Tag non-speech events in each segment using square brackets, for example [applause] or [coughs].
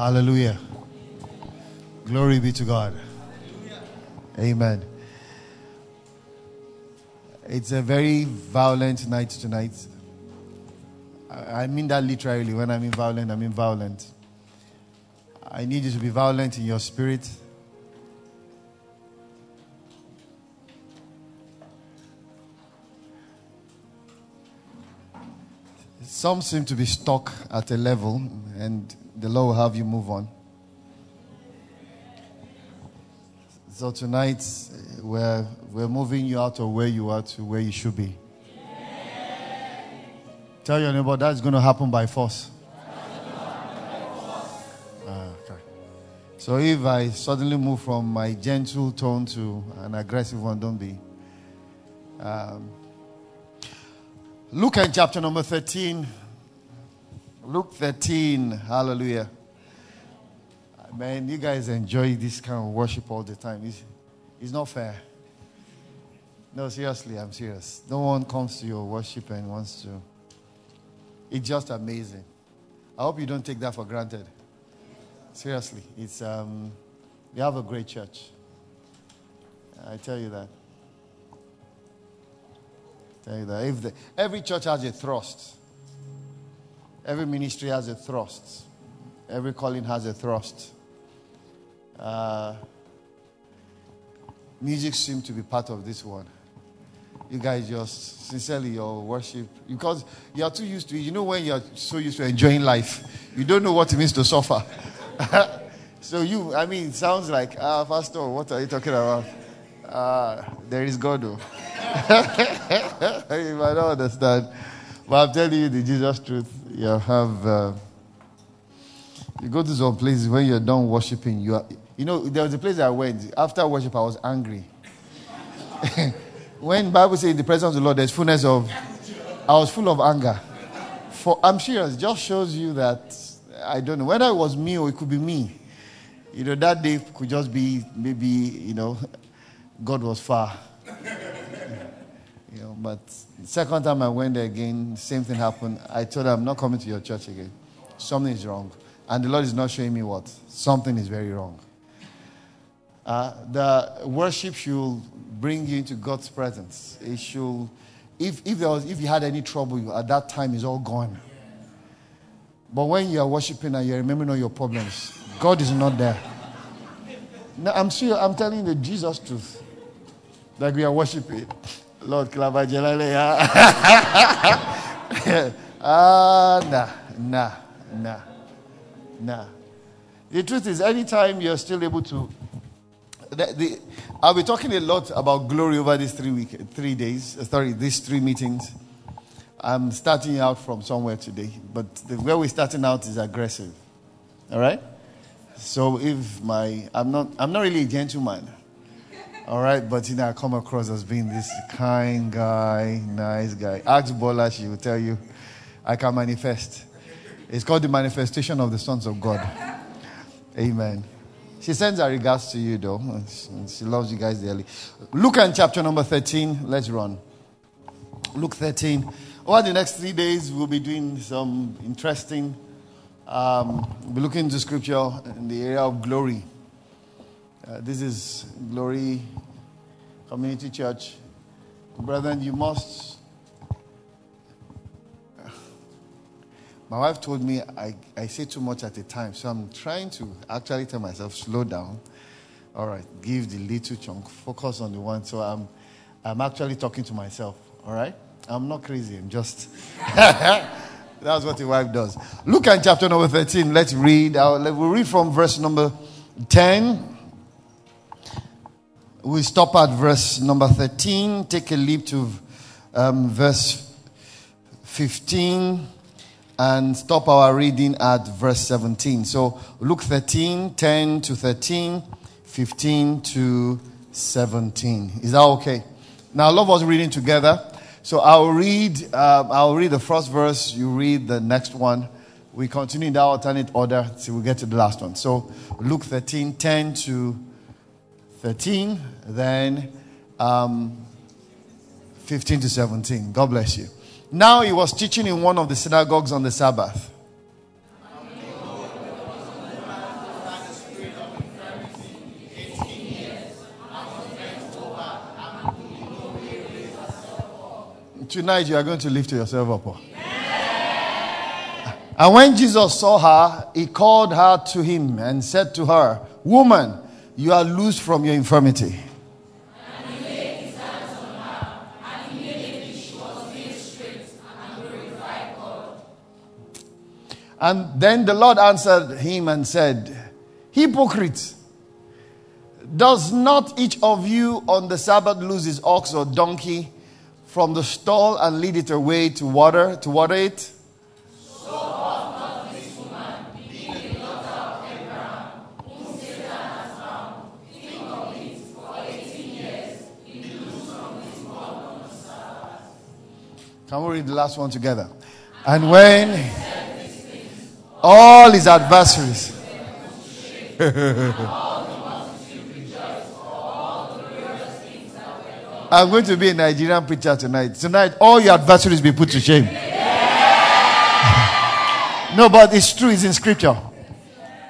Hallelujah. Glory be to God. Amen. It's a very violent night tonight. I mean that literally. When I mean violent, I mean violent. I need you to be violent in your spirit. Some seem to be stuck at a level, and the Lord will have you move on. So tonight, we're, we're moving you out of where you are to where you should be. Tell your neighbor that's going to happen by force. Ah. So if I suddenly move from my gentle tone to an aggressive one, don't be. Um, Luke at chapter number 13. Luke 13. Hallelujah. Man, you guys enjoy this kind of worship all the time. It's, it's not fair. No, seriously, I'm serious. No one comes to your worship and wants to. It's just amazing. I hope you don't take that for granted. Seriously, it's um, we have a great church. I tell you that. I tell you that. If the, every church has a thrust. Every ministry has a thrust. Every calling has a thrust. Uh, music seemed to be part of this one. You guys just sincerely your worship because you are too used to it. You know when you are so used to enjoying life, you don't know what it means to suffer. [laughs] so you, I mean, it sounds like, ah, Pastor, what are you talking about? Uh, there is God, though. [laughs] you might not understand. But I'm telling you the Jesus truth. You have, uh, you go to some places when you're done worshiping, you are, you know, there was a place I went. After worship, I was angry. [laughs] when Bible says in the presence of the Lord, there's fullness of, I was full of anger. For I'm serious, just shows you that I don't know whether it was me or it could be me. You know, that day could just be maybe you know, God was far. You but second time I went there again, same thing happened. I told her I'm not coming to your church again. Something is wrong, and the Lord is not showing me what. Something is very wrong. Uh, the worship should bring you into God's presence. It should, if, if, there was, if you had any trouble at that time, it's all gone. But when you are worshiping and you're remembering all your problems, God is not there. No, I'm sure I'm telling the Jesus truth. that we are worshiping. Lord Klavajelale. [laughs] Ah, nah, nah, nah, nah. The truth is, anytime you're still able to the, the, I'll be talking a lot about glory over these three week, three days. Uh, sorry, these three meetings. I'm starting out from somewhere today, but the, where we're starting out is aggressive. All right. So if my, I'm not, I'm not really a gentleman. All right, but you know, I come across as being this kind guy, nice guy. Ask Bola, she will tell you, I can manifest. It's called the manifestation of the sons of God. Amen. She sends her regards to you, though. She loves you guys dearly. Luke and chapter number 13. Let's run. Luke 13. Over the next three days, we'll be doing some interesting, um, we'll be looking into scripture in the area of glory. Uh, this is Glory Community Church. Brethren, you must My wife told me I, I say too much at a time, so I'm trying to actually tell myself, slow down. All right, give the little chunk, focus on the one. So I'm, I'm actually talking to myself, all right? I'm not crazy, I'm just. [laughs] That's what the wife does. Look at chapter number 13. Let's read. We'll read from verse number 10. We stop at verse number 13. Take a leap to um, verse 15 and stop our reading at verse 17. So Luke 13, 10 to 13, 15 to 17. Is that okay? Now, love us reading together. So I'll read, uh, I'll read the first verse, you read the next one. We continue in that alternate order till we get to the last one. So Luke 13, 10 to 13, then um, 15 to 17. God bless you. Now he was teaching in one of the synagogues on the Sabbath. Tonight you are going to lift yourself up. Oh. And when Jesus saw her, he called her to him and said to her, Woman, you are loose from your infirmity. And then the Lord answered him and said, Hypocrite, does not each of you on the Sabbath lose his ox or donkey from the stall and lead it away to water, to water it? Can we read the last one together? And when all his adversaries. [laughs] I'm going to be a Nigerian preacher tonight. Tonight, all your adversaries be put to shame. [laughs] no, but it's true, it's in scripture.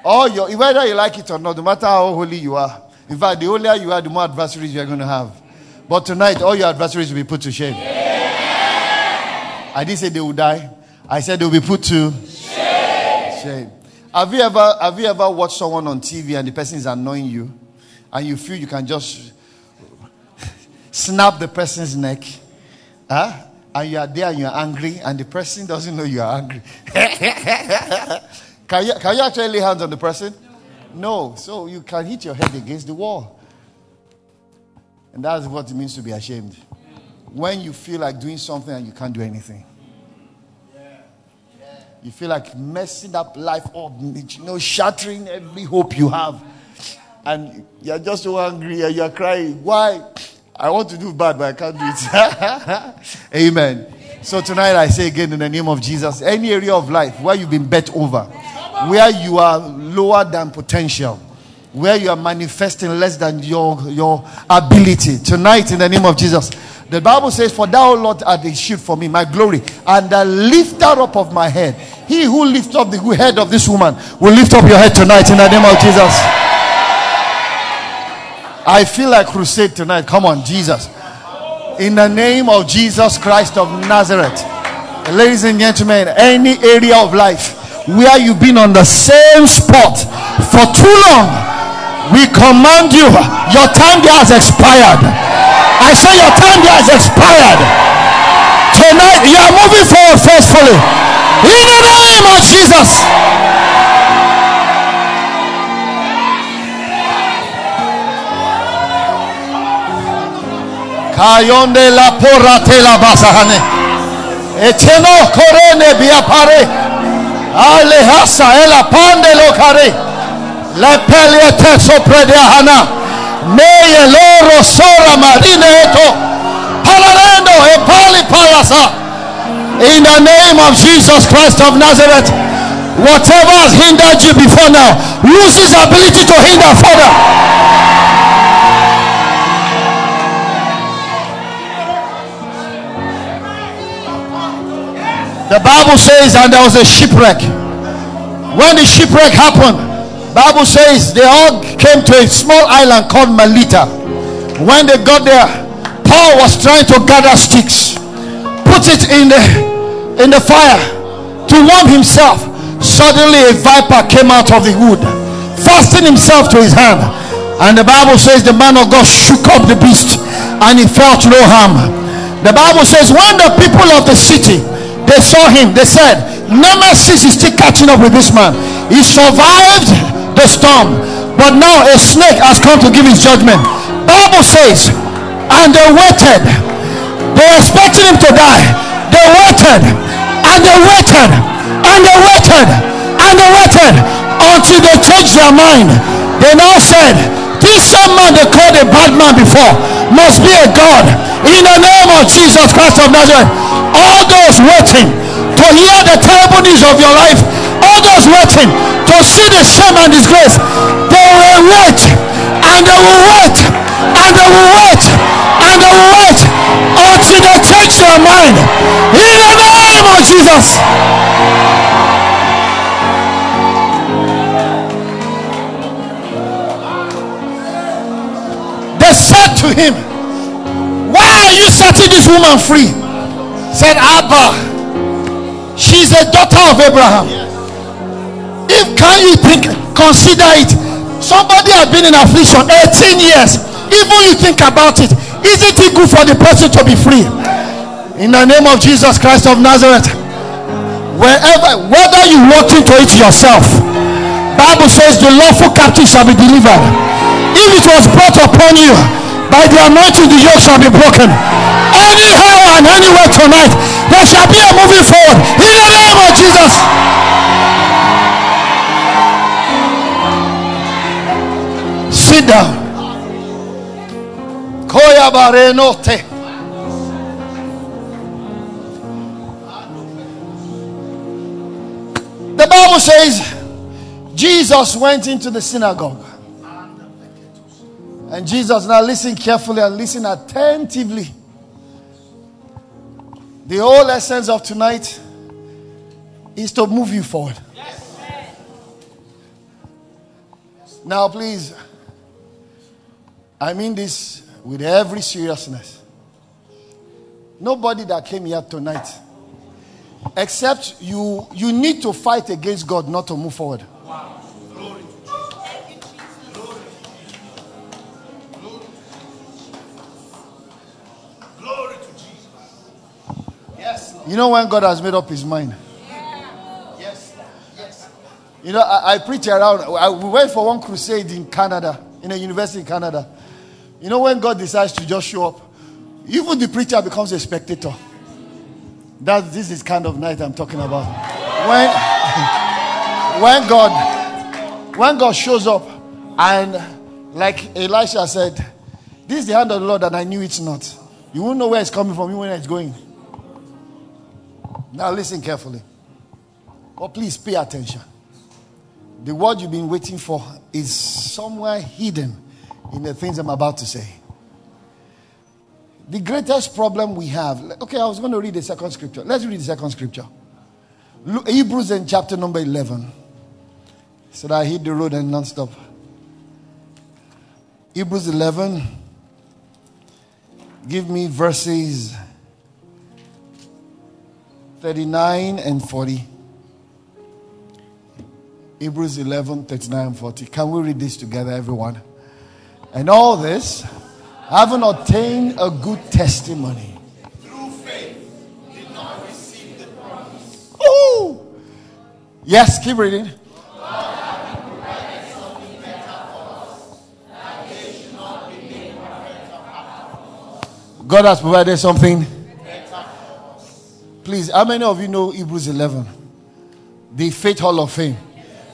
All your, whether you like it or not, no matter how holy you are. In fact, the holier you are, the more adversaries you are going to have. But tonight, all your adversaries will be put to shame. I didn't say they will die. I said they will be put to shame. shame. Have you ever have you ever watched someone on TV and the person is annoying you, and you feel you can just snap the person's neck, huh? and you are there and you are angry, and the person doesn't know you are angry. [laughs] can you can you actually lay hands on the person? No. no. So you can hit your head against the wall, and that's what it means to be ashamed when you feel like doing something and you can't do anything. You feel like messing up life up, you know, shattering every hope you have. And you're just so angry and you're crying. Why? I want to do bad, but I can't do it. [laughs] Amen. So tonight I say again in the name of Jesus, any area of life where you've been bet over, where you are lower than potential, where you are manifesting less than your, your ability, tonight in the name of Jesus, the Bible says, For thou, Lord, art a shield for me, my glory, and the lifter up of my head. He who lifts up the head of this woman will lift up your head tonight in the name of Jesus. I feel like crusade tonight. Come on, Jesus. In the name of Jesus Christ of Nazareth. Ladies and gentlemen, any area of life where you've been on the same spot for too long, we command you, your time has expired. I say your time has expired. Tonight you are moving forward forcefully. In the name of Jesus. Kayonde la porra te la basahane. Eteno corene biapare. Alehasa ela pande lo. Le pelie te sopredehana. Meye loro sora marine. Palarendo e pali palasa. In the name of Jesus Christ of Nazareth, whatever has hindered you before now loses ability to hinder further. The Bible says, and there was a shipwreck. When the shipwreck happened, Bible says they all came to a small island called Melita. When they got there, Paul was trying to gather sticks, put it in the in the fire to warm himself. Suddenly a viper came out of the wood, fastened himself to his hand. And the Bible says the man of God shook up the beast and he felt no harm. The Bible says when the people of the city they saw him, they said, Nemesis is still catching up with this man. He survived the storm. But now a snake has come to give his judgment. Bible says, and they waited. They expected him to die. They waited and they waited and they waited and they waited until they changed their mind. They now said, This man they called a bad man before must be a God. In the name of Jesus Christ of Nazareth, all those waiting to hear the terrible news of your life, all those waiting to see the shame and disgrace, they will wait and they will wait and they will wait and they will wait until they change their mind. In the name of Jesus. They said to him, Why are you setting this woman free? Said Abba. She's a daughter of Abraham. If can you think, consider it. Somebody has been in affliction 18 years. Even you think about it. Isn't it good for the person to be free? In the name of Jesus Christ of Nazareth. Wherever, whether you walk into it yourself, Bible says the lawful captive shall be delivered. If it was brought upon you by the anointing, the yoke shall be broken. Anyhow and anywhere tonight, there shall be a moving forward in the name of Jesus. Sit down. The Bible says Jesus went into the synagogue. And Jesus, now listen carefully and listen attentively. The whole essence of tonight is to move you forward. Now, please, I mean this with every seriousness. Nobody that came here tonight, except you, you need to fight against God not to move forward. Wow. Glory. Glory. Glory. to Jesus. Yes, Lord. You know when God has made up his mind? Yes. Yes. You know, I, I preach around. I, we went for one crusade in Canada, in a university in Canada. You know, when God decides to just show up, even the preacher becomes a spectator. That this is kind of night I'm talking about. When, [laughs] when God, when God shows up, and like Elisha said, "This is the hand of the Lord," and I knew it's not. You won't know where it's coming from, even when it's going. Now, listen carefully. But please pay attention. The word you've been waiting for is somewhere hidden in the things I'm about to say. The greatest problem we have. Okay, I was going to read the second scripture. Let's read the second scripture. Hebrews in chapter number 11. So that I hit the road and non stop. Hebrews 11. Give me verses 39 and 40. Hebrews 11, 39 and 40. Can we read this together, everyone? And all this, having obtained a good testimony. Through faith, did not receive the promise. Ooh! Yes, keep reading. God has provided something Please, how many of you know Hebrews 11? The faith hall of fame.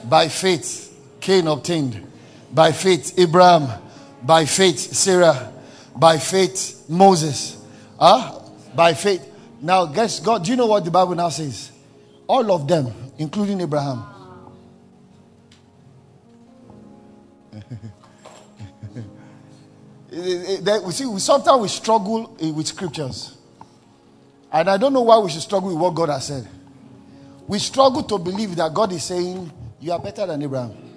By faith, Cain obtained. By faith, Abraham. By faith, Sarah. By faith, Moses. Huh? By faith. Now, guess God, do you know what the Bible now says? All of them, including Abraham. [laughs] we see, sometimes we struggle eh, with scriptures. And I don't know why we should struggle with what God has said. We struggle to believe that God is saying, You are better than Abraham.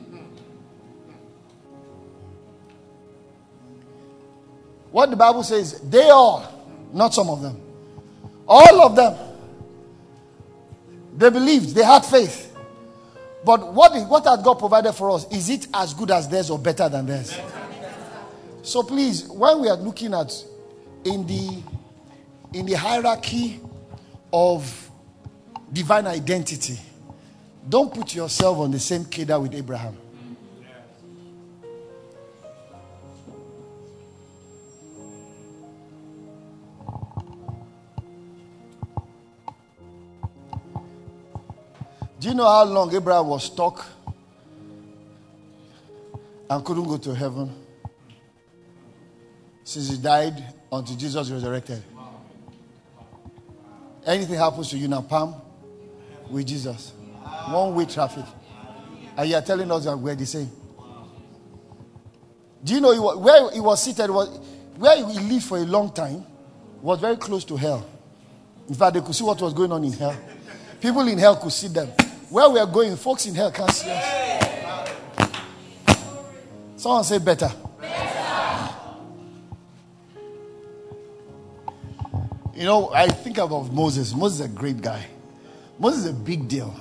What the Bible says, they all, not some of them, all of them, they believed, they had faith. But what, what has God provided for us? Is it as good as theirs or better than theirs? So please, when we are looking at in the in the hierarchy of divine identity, don't put yourself on the same cadre with Abraham. Do you know how long Abraham was stuck and couldn't go to heaven? Since he died until Jesus resurrected. Anything happens to you now, Pam, with Jesus. One way traffic. And you are telling us that we're the same. Do you know he was, where he was seated, was, where he lived for a long time, was very close to hell. In fact, they could see what was going on in hell. People in hell could see them. Where we are going, folks in hell can't see us. Someone say better. You know, I think about Moses. Moses is a great guy. Moses is a big deal.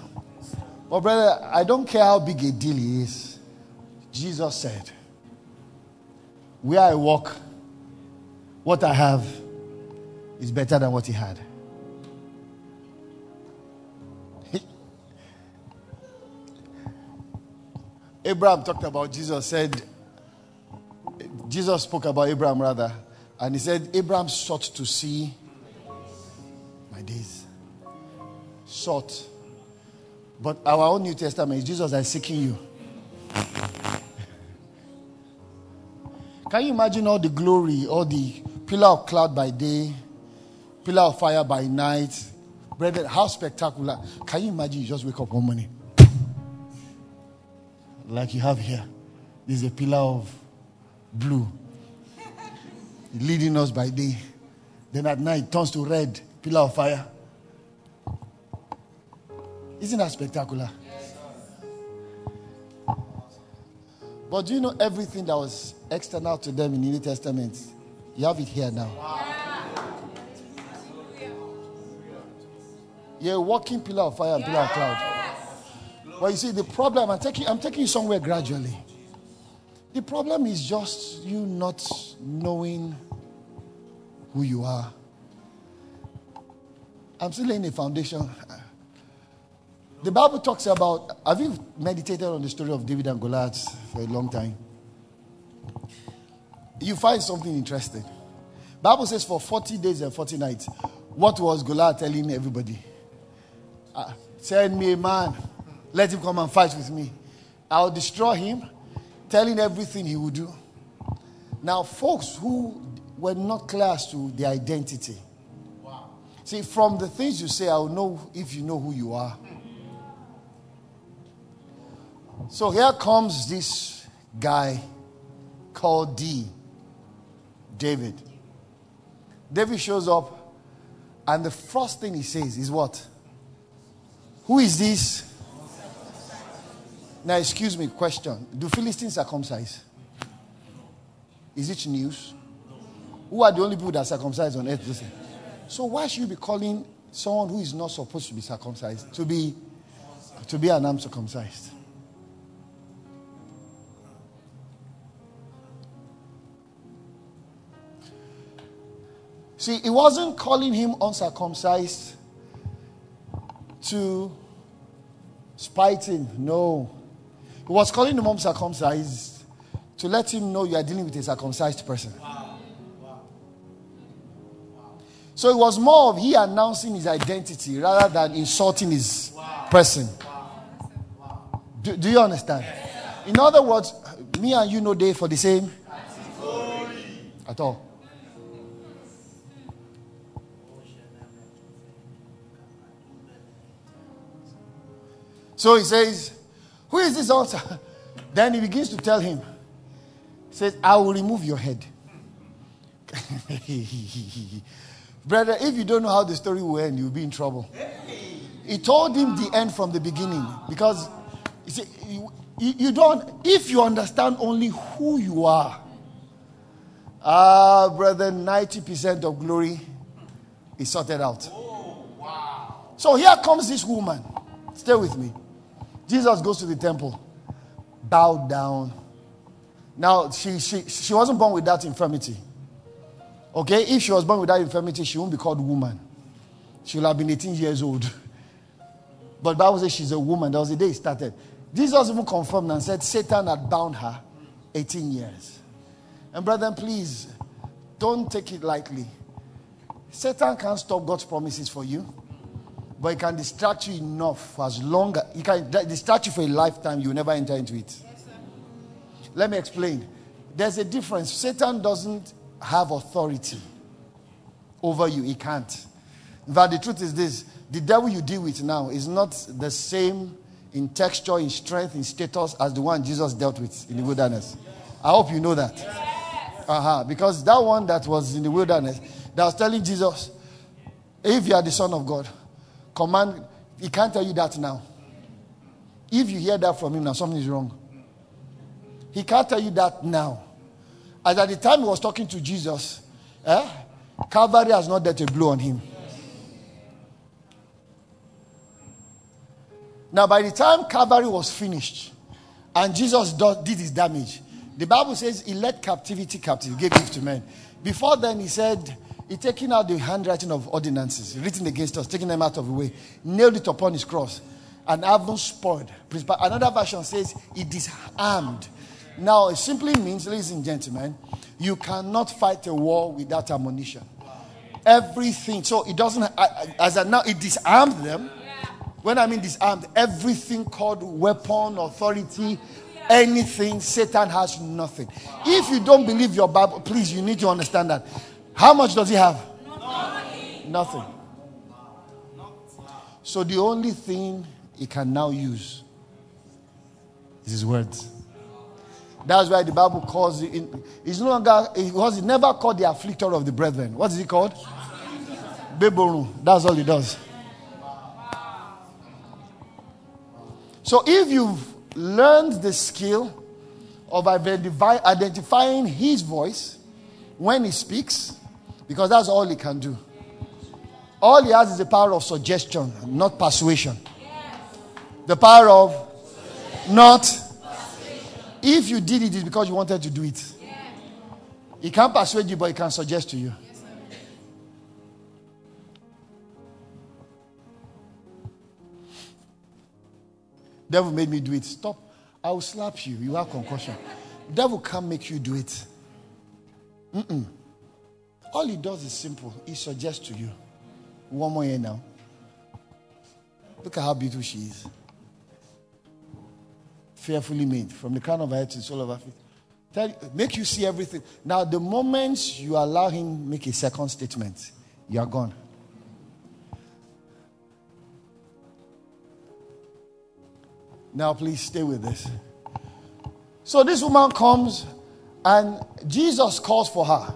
But, brother, I don't care how big a deal he is. Jesus said, Where I walk, what I have is better than what he had. Abraham talked about Jesus, said, Jesus spoke about Abraham rather, and he said, Abraham sought to see my days. Sought. But our own New Testament is Jesus is seeking you. Can you imagine all the glory, all the pillar of cloud by day, pillar of fire by night? Brethren, how spectacular. Can you imagine you just wake up one morning? Like you have here. There's a pillar of blue leading us by day. Then at night turns to red, pillar of fire. Isn't that spectacular? But do you know everything that was external to them in the New Testament? You have it here now. You're a walking pillar of fire and pillar of cloud. Well, you see, the problem, I'm taking, I'm taking you somewhere gradually. The problem is just you not knowing who you are. I'm still laying a foundation. The Bible talks about, have you meditated on the story of David and Goliath for a long time? You find something interesting. Bible says for 40 days and 40 nights, what was Goliath telling everybody? Uh, send me a man. Let him come and fight with me. I'll destroy him, telling everything he would do. Now, folks who were not clear to their identity. Wow. See, from the things you say, I'll know if you know who you are. So here comes this guy called D. David. David shows up, and the first thing he says is what? Who is this? Now, excuse me, question. Do Philistines circumcise? Is it news? Who are the only people that circumcise on earth? So why should you be calling someone who is not supposed to be circumcised to be to be an uncircumcised? See, it wasn't calling him uncircumcised to spite him. No. He was calling him uncircumcised to let him know you are dealing with a circumcised person. Wow. Wow. So it was more of he announcing his identity rather than insulting his person. Do, do, you understand? In other words, me and you know they for the same at all. So he says, Who is this altar? [laughs] Then he begins to tell him, He says, I will remove your head. [laughs] Brother, if you don't know how the story will end, you'll be in trouble. He told him the end from the beginning because you, see, you, you don't, if you understand only who you are, ah, brother, 90% of glory is sorted out. So here comes this woman. Stay with me. Jesus goes to the temple, bowed down. Now, she, she, she wasn't born with that infirmity. Okay? If she was born with that infirmity, she won't be called woman. She will have been 18 years old. But Bible says she's a woman. That was the day it started. Jesus even confirmed and said Satan had bound her 18 years. And brethren, please, don't take it lightly. Satan can't stop God's promises for you but it can distract you enough for as long as it can distract you for a lifetime you never enter into it. Yes, let me explain. There's a difference. Satan doesn't have authority over you. He can't. Fact the truth is this. The devil you deal with now is not the same in texture in strength in status as the one jesus dealt with in the wilderness. I hope you know that. Uh-huh. Because that one that was in the wilderness that was telling jesus if you are the son of god command, he can't tell you that now. If you hear that from him now, something is wrong. He can't tell you that now. As at the time he was talking to Jesus, eh, Calvary has not dealt a blow on him. Now, by the time Calvary was finished and Jesus did his damage, the Bible says he led captivity captive, gave gift to men. Before then, he said, he taking out the handwriting of ordinances written against us, taking them out of the way, nailed it upon his cross, and haven't spoiled. Another version says he disarmed. Now, it simply means, ladies and gentlemen, you cannot fight a war without ammunition. Everything. So it doesn't, as I now, it disarmed them. When I mean disarmed, everything called weapon, authority, anything, Satan has nothing. If you don't believe your Bible, please, you need to understand that. How much does he have? Nothing. nothing. So the only thing he can now use is his words. That's why the Bible calls it. It's no longer. It was it never called the afflictor of the brethren. What is he called? Beborun. That's all he does. So if you've learned the skill of identifying his voice when he speaks, because that's all he can do. All he has is the power of suggestion, not persuasion. The power of not. If you did it, it's because you wanted to do it. He can't persuade you, but he can suggest to you. Devil made me do it. Stop. I will slap you. You have concussion. Devil can't make you do it. Mm-mm. All he does is simple. He suggests to you. One more year now. Look at how beautiful she is. Fearfully made. From the crown of her head to the sole of her feet. Tell, make you see everything. Now, the moment you allow him make a second statement, you are gone. Now, please stay with this. So, this woman comes and Jesus calls for her.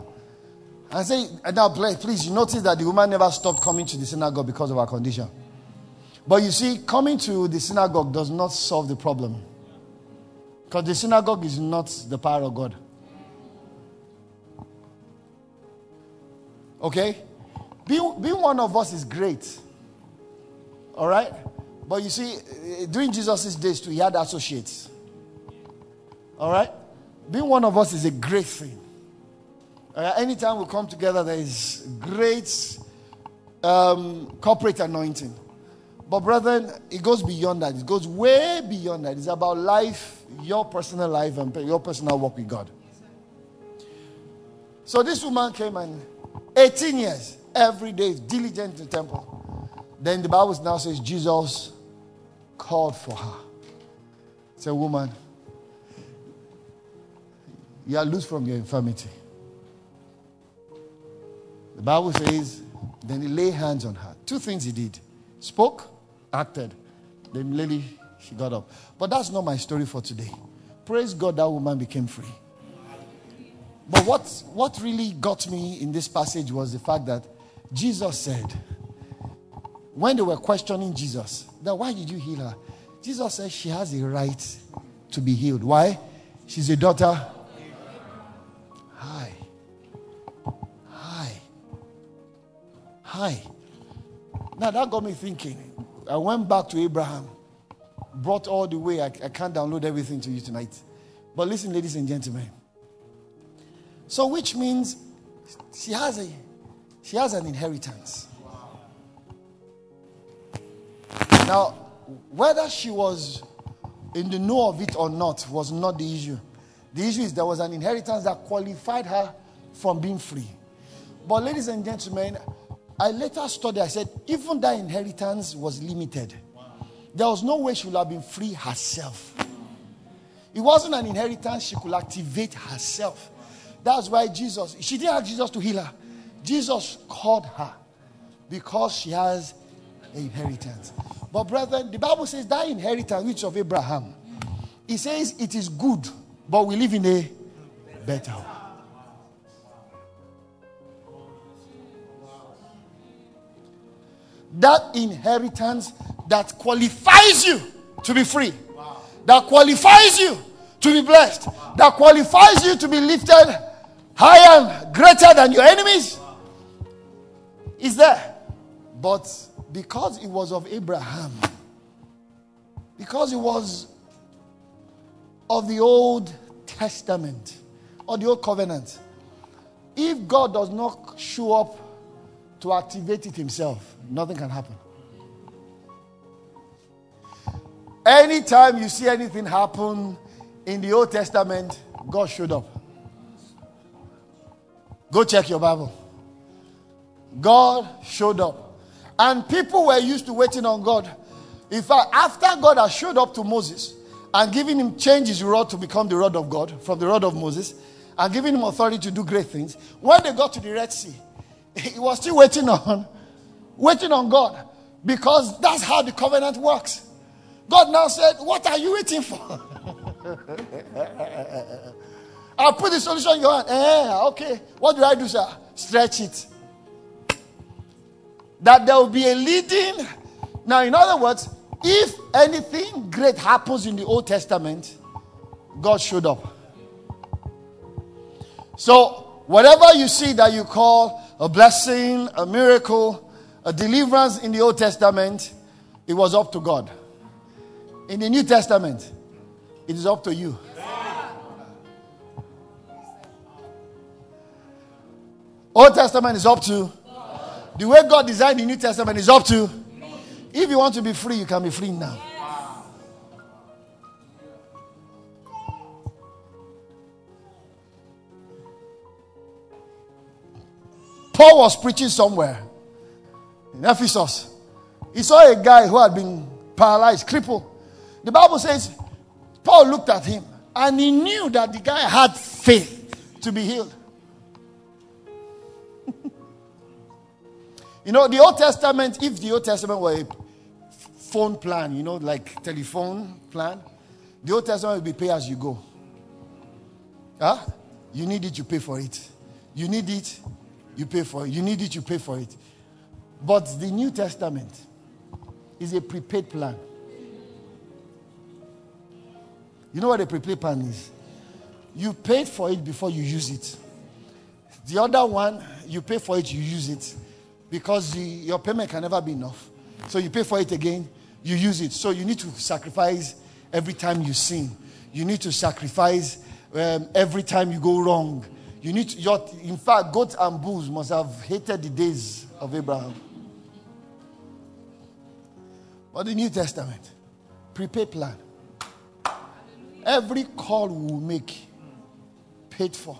And say, now, please, you notice that the woman never stopped coming to the synagogue because of her condition. But you see, coming to the synagogue does not solve the problem. Because the synagogue is not the power of God. Okay? Being, being one of us is great. All right? But you see, eh, during Jesus' days too, he had associates. All right? Being one of us is a great thing. Uh, anytime we come together, there is great um, corporate anointing. But, brethren, it goes beyond that. It goes way beyond that. It's about life, your personal life, and your personal work with God. So, this woman came and 18 years, every day, diligent in the temple. Then the Bible now says Jesus called for her. Say, woman, you are loose from your infirmity. The Bible says, then he laid hands on her. Two things he did spoke, acted. Then lady, she got up. But that's not my story for today. Praise God, that woman became free. But what, what really got me in this passage was the fact that Jesus said, when they were questioning Jesus, that why did you heal her? Jesus said she has a right to be healed. Why? She's a daughter. Hi. Now that got me thinking. I went back to Abraham, brought all the way. I, I can't download everything to you tonight. But listen, ladies and gentlemen. So, which means she has a she has an inheritance. Now, whether she was in the know of it or not was not the issue. The issue is there was an inheritance that qualified her from being free. But, ladies and gentlemen, I later studied, I said, even that inheritance was limited. There was no way she would have been free herself. It wasn't an inheritance she could activate herself. That's why Jesus, she didn't ask Jesus to heal her. Jesus called her because she has an inheritance. But, brethren, the Bible says that inheritance which of Abraham, it says it is good, but we live in a better That inheritance that qualifies you to be free, that qualifies you to be blessed, that qualifies you to be lifted higher and greater than your enemies. is there. But because it was of Abraham, because it was of the Old Testament or the Old Covenant, if God does not show up to activate it himself, nothing can happen. Anytime you see anything happen in the Old Testament, God showed up. Go check your Bible. God showed up. And people were used to waiting on God. In fact, after God had showed up to Moses and giving him change his rod to become the rod of God from the rod of Moses and giving him authority to do great things, when they got to the Red Sea, [laughs] he was still waiting on waiting on God because that's how the covenant works. God now said, What are you waiting for? [laughs] I'll put the solution in your hand. Eh, okay. What do I do, sir? Stretch it. That there will be a leading. Now, in other words, if anything great happens in the Old Testament, God showed up. So, whatever you see that you call a blessing, a miracle, a deliverance in the Old Testament, it was up to God. In the New Testament, it is up to you. Old Testament is up to. The way God designed the New Testament is up to. If you want to be free, you can be free now. Paul was preaching somewhere in Ephesus. He saw a guy who had been paralyzed, crippled. The Bible says Paul looked at him and he knew that the guy had faith to be healed. [laughs] you know, the Old Testament, if the Old Testament were a phone plan, you know, like telephone plan, the Old Testament would be pay as you go. Huh? You need it, you pay for it. You need it, you pay for it. You need it, you pay for it. But the New Testament is a prepaid plan. You know what a prepaid plan is? You paid for it before you use it. The other one, you pay for it, you use it. Because the, your payment can never be enough. So you pay for it again, you use it. So you need to sacrifice every time you sin. You need to sacrifice um, every time you go wrong. You need to, your, in fact, goats and bulls must have hated the days of Abraham. But the New Testament, prepaid plan. Every call we will make, paid for.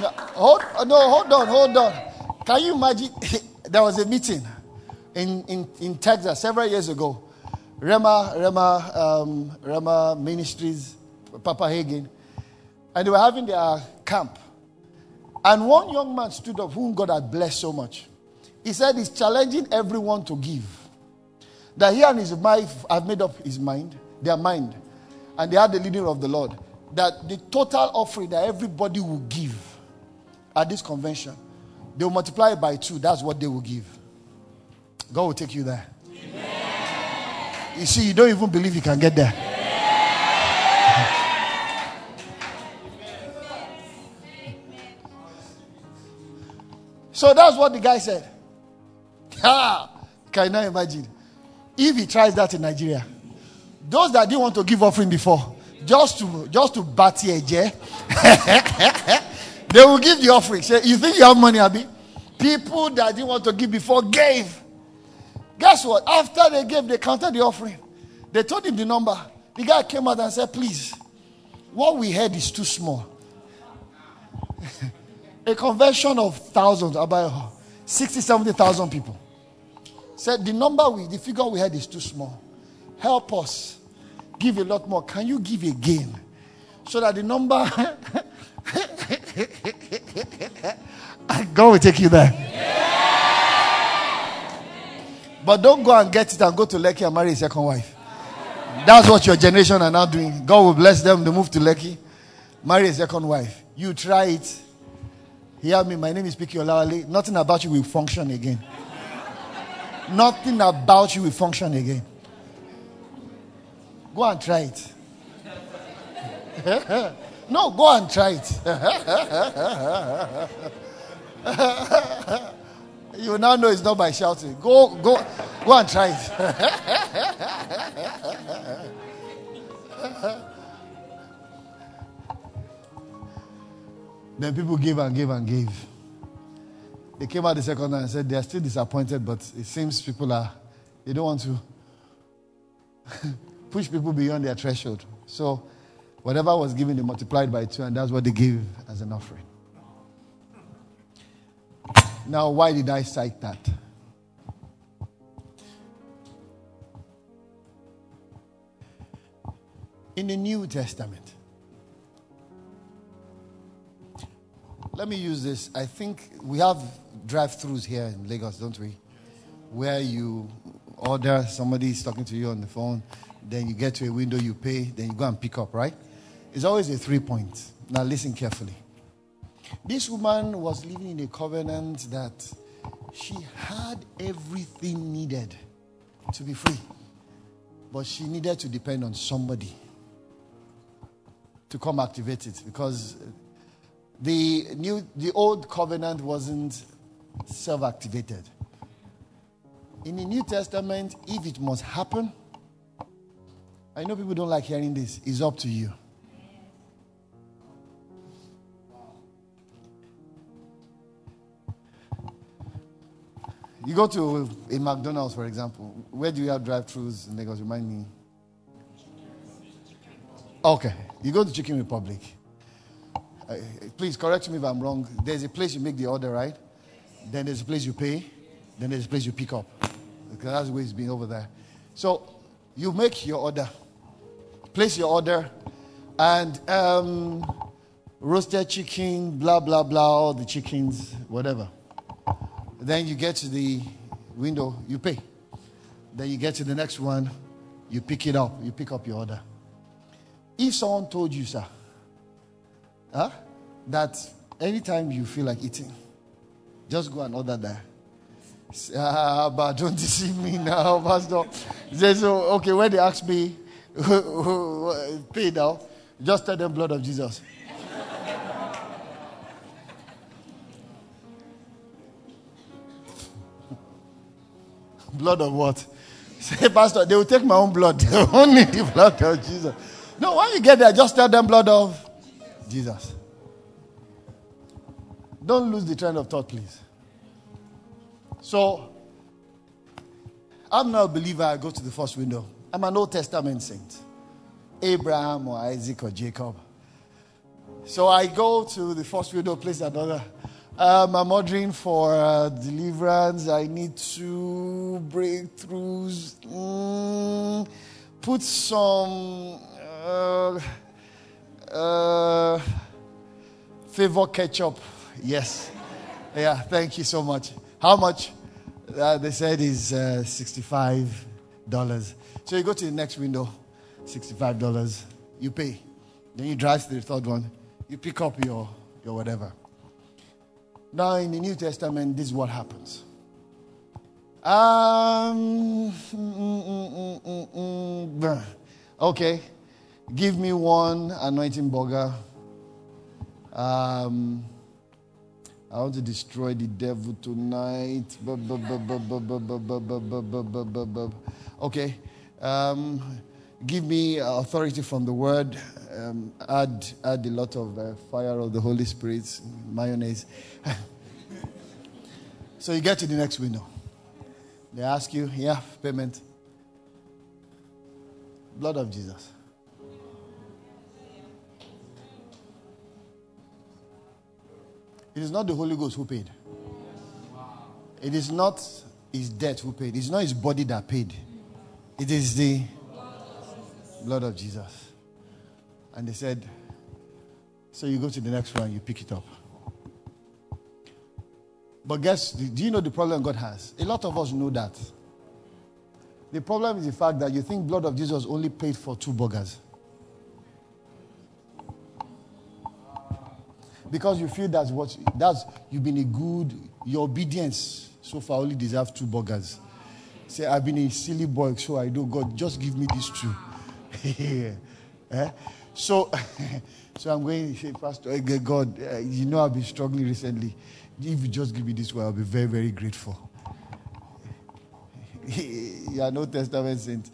No, hold, no, hold on, hold on. Can you imagine? [laughs] there was a meeting in, in, in Texas several years ago. Rhema, Rhema, um, Rhema Ministries, Papa Hagin, and they were having their camp. And one young man stood up whom God had blessed so much. He said he's challenging everyone to give. That he and his wife have made up his mind, their mind, and they are the leading of the Lord. That the total offering that everybody will give at this convention, they will multiply it by two. That's what they will give. God will take you there. Amen. You see, you don't even believe you can get there. So that's what the guy said. [laughs] Ha! Can you imagine? If he tries that in Nigeria, those that didn't want to give offering before, just to just to batty a [laughs] they will give the offering. Say, you think you have money, Abby? People that didn't want to give before gave. Guess what? After they gave, they counted the offering. They told him the number. The guy came out and said, Please, what we had is too small. [laughs] a convention of thousands, about 60, 70,000 people. Said the number we, the figure we had is too small. Help us give a lot more. Can you give again? So that the number. [laughs] God will take you there. But don't go and get it and go to Lekki and marry a second wife. That's what your generation are now doing. God will bless them. They move to Lekki, marry a second wife. You try it. Hear me. My name is Piki Olawale. Nothing about you will function again. Nothing about you will function again. Go and try it. [laughs] no, go and try it. [laughs] You now know it's not by shouting. Go, go, go and try it. [laughs] then people gave and gave and gave. They came out the second night and said they are still disappointed, but it seems people are, they don't want to [laughs] push people beyond their threshold. So whatever was given, they multiplied by two, and that's what they gave as an offering. Now, why did I cite that? In the New Testament, let me use this. I think we have drive throughs here in Lagos, don't we? Where you order, somebody is talking to you on the phone, then you get to a window, you pay, then you go and pick up, right? It's always a three point. Now, listen carefully. This woman was living in a covenant that she had everything needed to be free, but she needed to depend on somebody to come activate it because the new the old covenant wasn't self-activated. In the New Testament, if it must happen, I know people don't like hearing this, it's up to you. You go to a McDonald's, for example. Where do you have drive-throughs in Lagos? Remind me. Okay, you go to Chicken Republic. Uh, please correct me if I'm wrong. There's a place you make the order, right? Then there's a place you pay. Then there's a place you pick up. Because that's the way it's been over there. So you make your order, place your order, and um, roasted chicken, blah, blah, blah, all the chickens, whatever. Then you get to the window, you pay. Then you get to the next one, you pick it up, you pick up your order. If someone told you, sir, huh, that anytime you feel like eating, just go and order there. Ah, but don't [laughs] deceive me now, Pastor. Say so, okay, when they ask me, [laughs] pay now, just tell them blood of Jesus. [laughs] blood of what? Say, Pastor, they will take my own blood. They need the blood of Jesus. No, when you get there, just tell them blood of Jesus. Don't lose the train of thought, please. So, I'm not a believer. I go to the first window. I'm an Old Testament saint. Abraham or Isaac or Jacob. So I go to the first window, place another. Um, I'm ordering for uh, deliverance. I need two breakthroughs. Mm, put some uh, uh, favor ketchup. Yes. Yeah, thank you so much. How much? Uh, they said is uh, $65. So you go to the next window, $65. You pay. Then you drive to the third one. You pick up your, your whatever. Now, in the New Testament, this is what happens. Um, mm, mm, mm, okay. Give me one anointing burger. Um, I want to destroy the devil tonight. Okay. Um, give me authority from the word. Um, add, add a lot of uh, fire of the Holy Spirit, mayonnaise. so you get to the next window. They ask you, yeah, payment. Blood of Jesus. It is not the Holy Ghost who paid. It is not his death who paid. It's not his body that paid. It is the blood of Jesus. And they said, so you go to the next one, you pick it up. But guess, do you know the problem God has? A lot of us know that. The problem is the fact that you think blood of Jesus only paid for two burgers. Because you feel that's what that's you've been a good your obedience so far only deserve two burgers. Say I've been a silly boy, so I do God just give me these two. [laughs] eh? So, [laughs] so I'm going to say, Pastor, God, uh, you know I've been struggling recently. If you just give me this one, I'll be very, very grateful. [laughs] you are no Testament saint.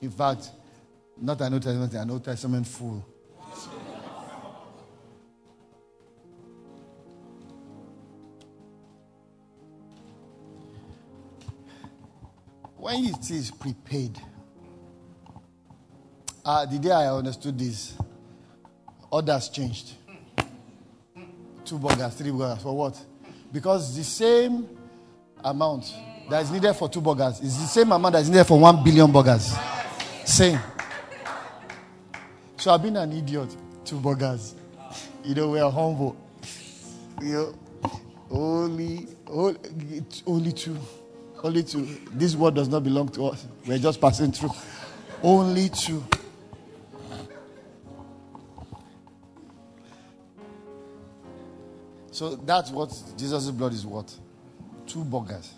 In fact, not an Old Testament, an Old Testament fool. When it is prepaid, uh, the day I understood this, orders changed. Two burgers, three burgers, for what? Because the same amount that is needed for two burgers is the same amount that is needed for one billion burgers. Same. So I've been an idiot. Two burgers. You know, we are humble. You know, only, only, only two. Only two. This world does not belong to us. We're just passing through. Only two. So that's what Jesus' blood is worth. Two burgers.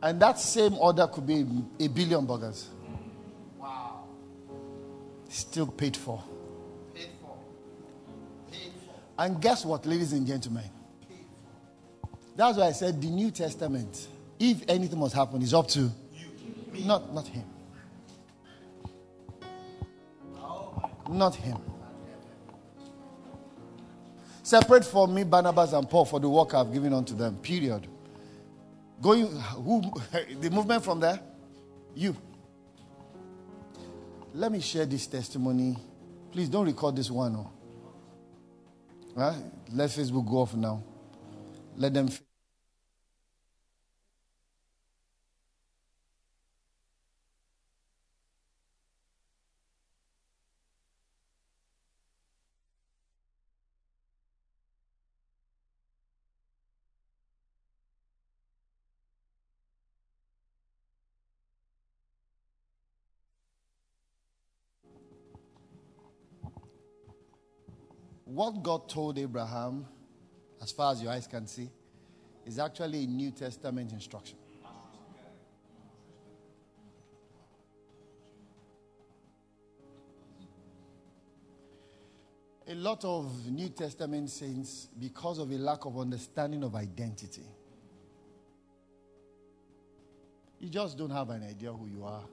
And that same order could be a billion burgers. Wow. Still paid for. Paid for. Paid for. And guess what, ladies and gentlemen? That's why I said the New Testament, if anything must happen, is up to you. Not, not him. Not him. Separate from me Barnabas and Paul for the work I've given unto them. Period. Going who [laughs] the movement from there? You. Let me share this testimony. Please don't record this one. Oh. Right? Let Facebook go off now. Let them what God told Abraham, as far as your eyes can see, is actually a New Testament instruction. A lot of New Testament saints, because of a lack of understanding of identity, you just don't have an idea who you are.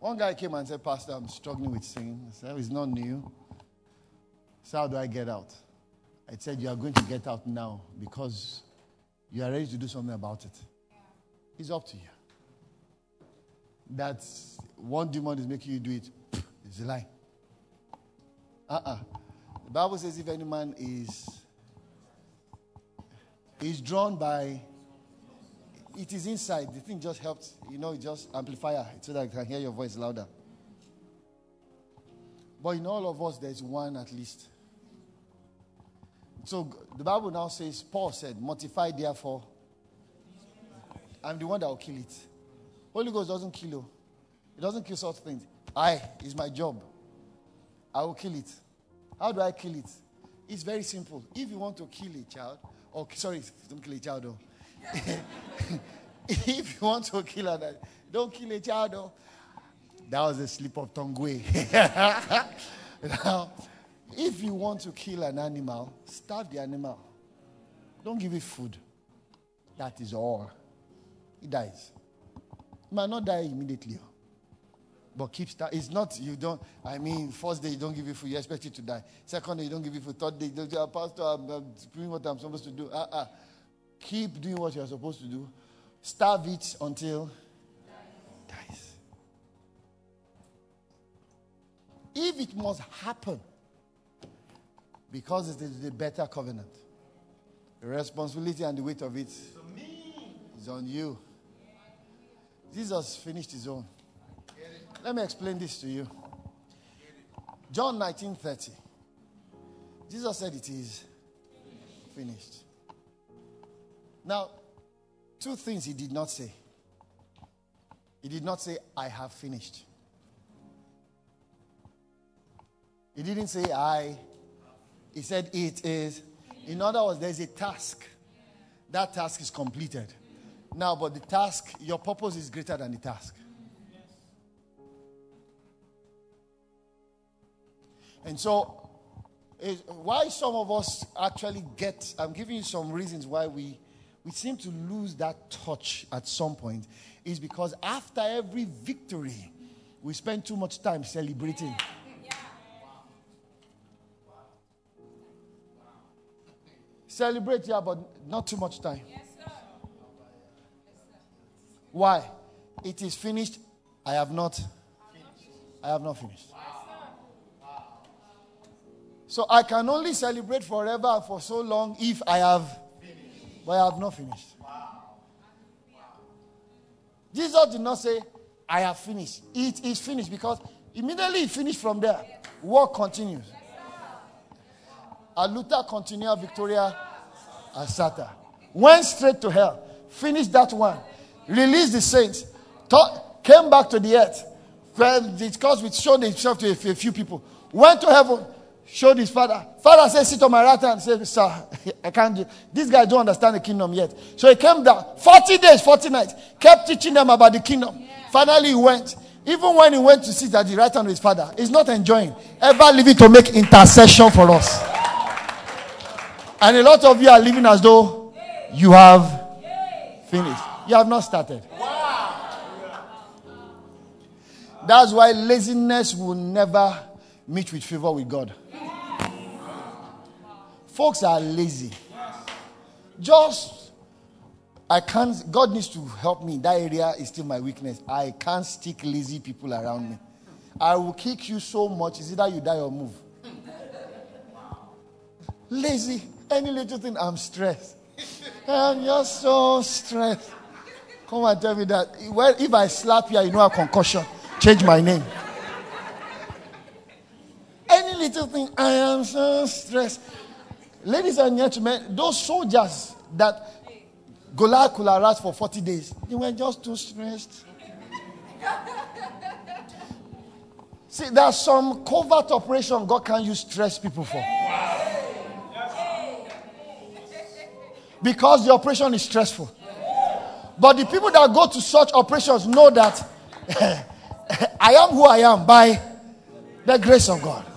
One guy came and said, Pastor, I'm struggling with sin. I said, It's not new. So, how do I get out? I said, You are going to get out now because you are ready to do something about it. It's up to you. That one demon is making you do it. It's a lie. Uh uh-uh. uh The Bible says, if any man is, is drawn by it is inside. The thing just helps, you know, it just amplifier so that I can hear your voice louder. But in all of us, there's one at least. So the Bible now says, Paul said, mortify therefore. I'm the one that will kill it. Holy Ghost doesn't kill you. It doesn't kill such things. I is my job. I will kill it. How do I kill it? It's very simple. If you want to kill a child, or sorry, don't kill a child though. [laughs] if you want to kill a don't kill a child. Though. That was a slip of tongue way. [laughs] now, if you want to kill an animal, starve the animal. Don't give it food. That is all. It dies. It might not die immediately. Oh. But keep start. It's not you don't. I mean, first day you don't give it food, you expect it to die. Second day you don't give it food. Third day, you don't, ah, Pastor, I'm, I'm doing what I'm supposed to do. Uh-uh. Keep doing what you're supposed to do. Starve it until it dies. If it must happen, because it is the better covenant, the responsibility and the weight of it is on you. Jesus finished his own. Let me explain this to you. John 19:30. Jesus said it is finished. Now, two things he did not say. He did not say, I have finished. He didn't say, I. He said, It is. In other words, there's a task that task is completed. Now, but the task, your purpose is greater than the task. And so, why some of us actually get, I'm giving you some reasons why we, we seem to lose that touch at some point, is because after every victory, we spend too much time celebrating. Celebrate, yeah, but not too much time. Yes, sir. Why? It is finished. I have not. I have not finished. So I can only celebrate forever for so long if I have, but I have not finished. Jesus did not say, I have finished. It is finished because immediately he finished from there, work continues. Aluta continua Victoria Asata. Went straight to hell. Finished that one. Released the saints. Taught, came back to the earth. Well, because we showed himself to a few people. Went to heaven. Showed his father. Father said, sit on my right hand. Said, sir, [laughs] I can't do This guy don't understand the kingdom yet. So he came down. 40 days, 40 nights. Kept teaching them about the kingdom. Yeah. Finally he went. Even when he went to sit at the right hand of his father, he's not enjoying. Ever living to make intercession for us. And a lot of you are living as though you have finished. You have not started. That's why laziness will never meet with favor with God. Folks are lazy. Just, I can't, God needs to help me. That area is still my weakness. I can't stick lazy people around me. I will kick you so much, it's either you die or move. Lazy. Any little thing, I'm stressed. I'm just so stressed. Come and tell me that. Well, if I slap you, you know a concussion. Change my name. Any little thing, I am so stressed. Ladies and gentlemen, those soldiers that Goliath could harass for 40 days, they were just too stressed. See, there's some covert operation God can use stress people for. Because the operation is stressful. But the people that go to such operations know that [laughs] I am who I am by the grace of God.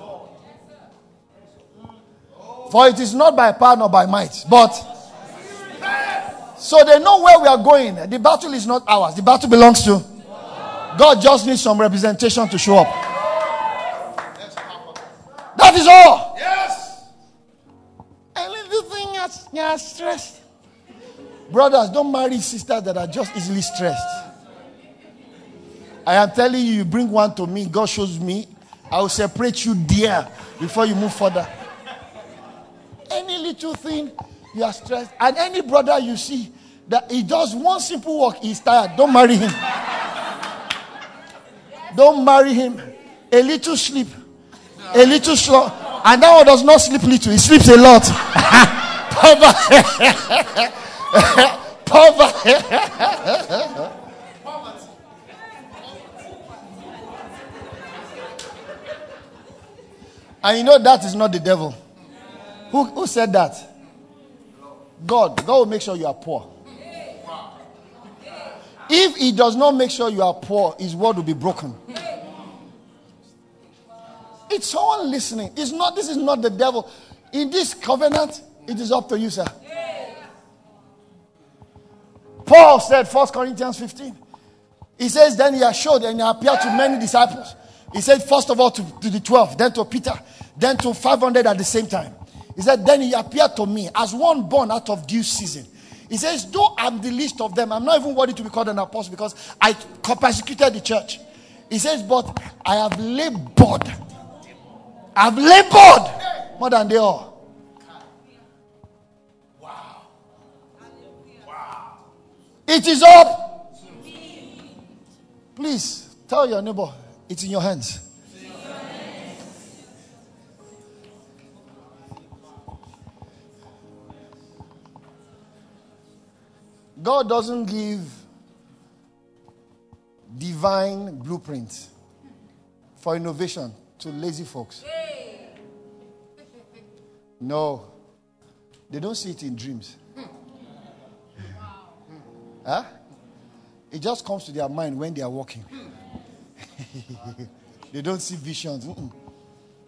For it is not by power nor by might, but so they know where we are going. The battle is not ours, the battle belongs to God. Just needs some representation to show up. That is all. Yes. And little thing you're stressed. Brothers, don't marry sisters that are just easily stressed. I am telling you, you bring one to me, God shows me, I will separate you there before you move further. Any little thing, you are stressed. And any brother you see that he does one simple work, he's tired. Don't marry him. Don't marry him. A little sleep, a little slow. And that one does not sleep little, he sleeps a lot. [laughs] Poverty. [laughs] and you know that is not the devil. Who, who said that? God. God will make sure you are poor. If he does not make sure you are poor, his word will be broken. It's someone listening. It's not, this is not the devil. In this covenant, it is up to you, sir. Paul said, 1 Corinthians 15. He says, Then he assured and he appeared to many disciples. He said, first of all to, to the 12, then to Peter, then to 500 at the same time. He said, Then he appeared to me as one born out of due season. He says, Though I'm the least of them, I'm not even worthy to be called an apostle because I persecuted the church. He says, But I have labored. I've labored more than they all. Wow. Wow. It is up. Please tell your neighbor, it's in your hands. God doesn't give divine blueprints for innovation to lazy folks. No. They don't see it in dreams. Huh? It just comes to their mind when they are walking. [laughs] they don't see visions. Mm-mm.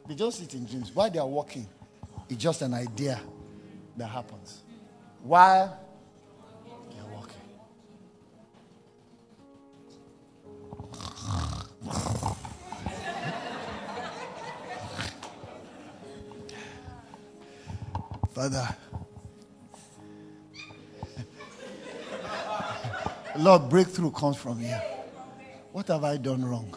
They just see it in dreams. While they are walking, it's just an idea that happens. While Father, Lord, breakthrough comes from here. What have I done wrong?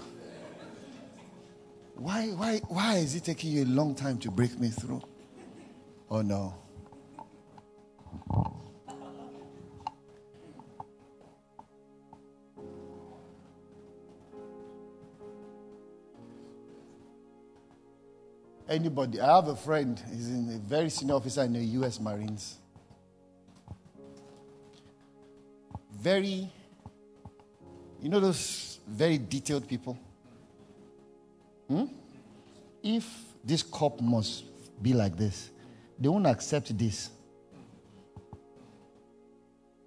Why, why, why is it taking you a long time to break me through? Oh no. Anybody? I have a friend, he's a very senior officer in the US Marines. Very, you know those very detailed people? Hmm? If this cup must be like this, they won't accept this.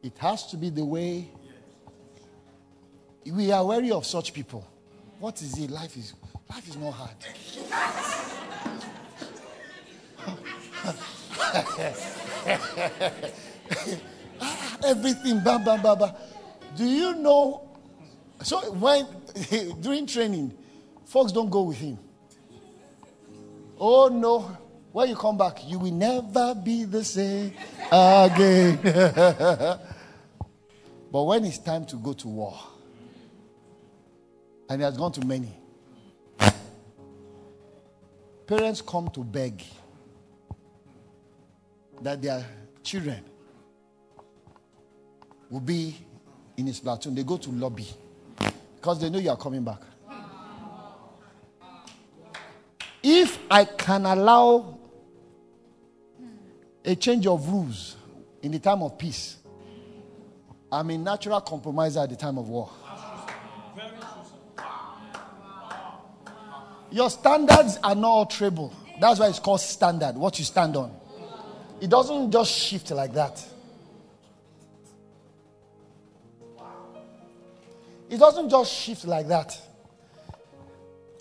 It has to be the way we are wary of such people. What is it? Life is life is not hard. Ah, everything, bam, bam, bam, bam. Do you know? So when [laughs] during training, folks don't go with him. Oh no. When you come back, you will never be the same again. [laughs] but when it's time to go to war, and he has gone to many, parents come to beg that their children will be in his platoon. They go to lobby because they know you are coming back. If I can allow a change of rules in the time of peace, I'm a natural compromiser at the time of war. Your standards are not alterable. That's why it's called standard, what you stand on. It doesn't just shift like that. It doesn't just shift like that.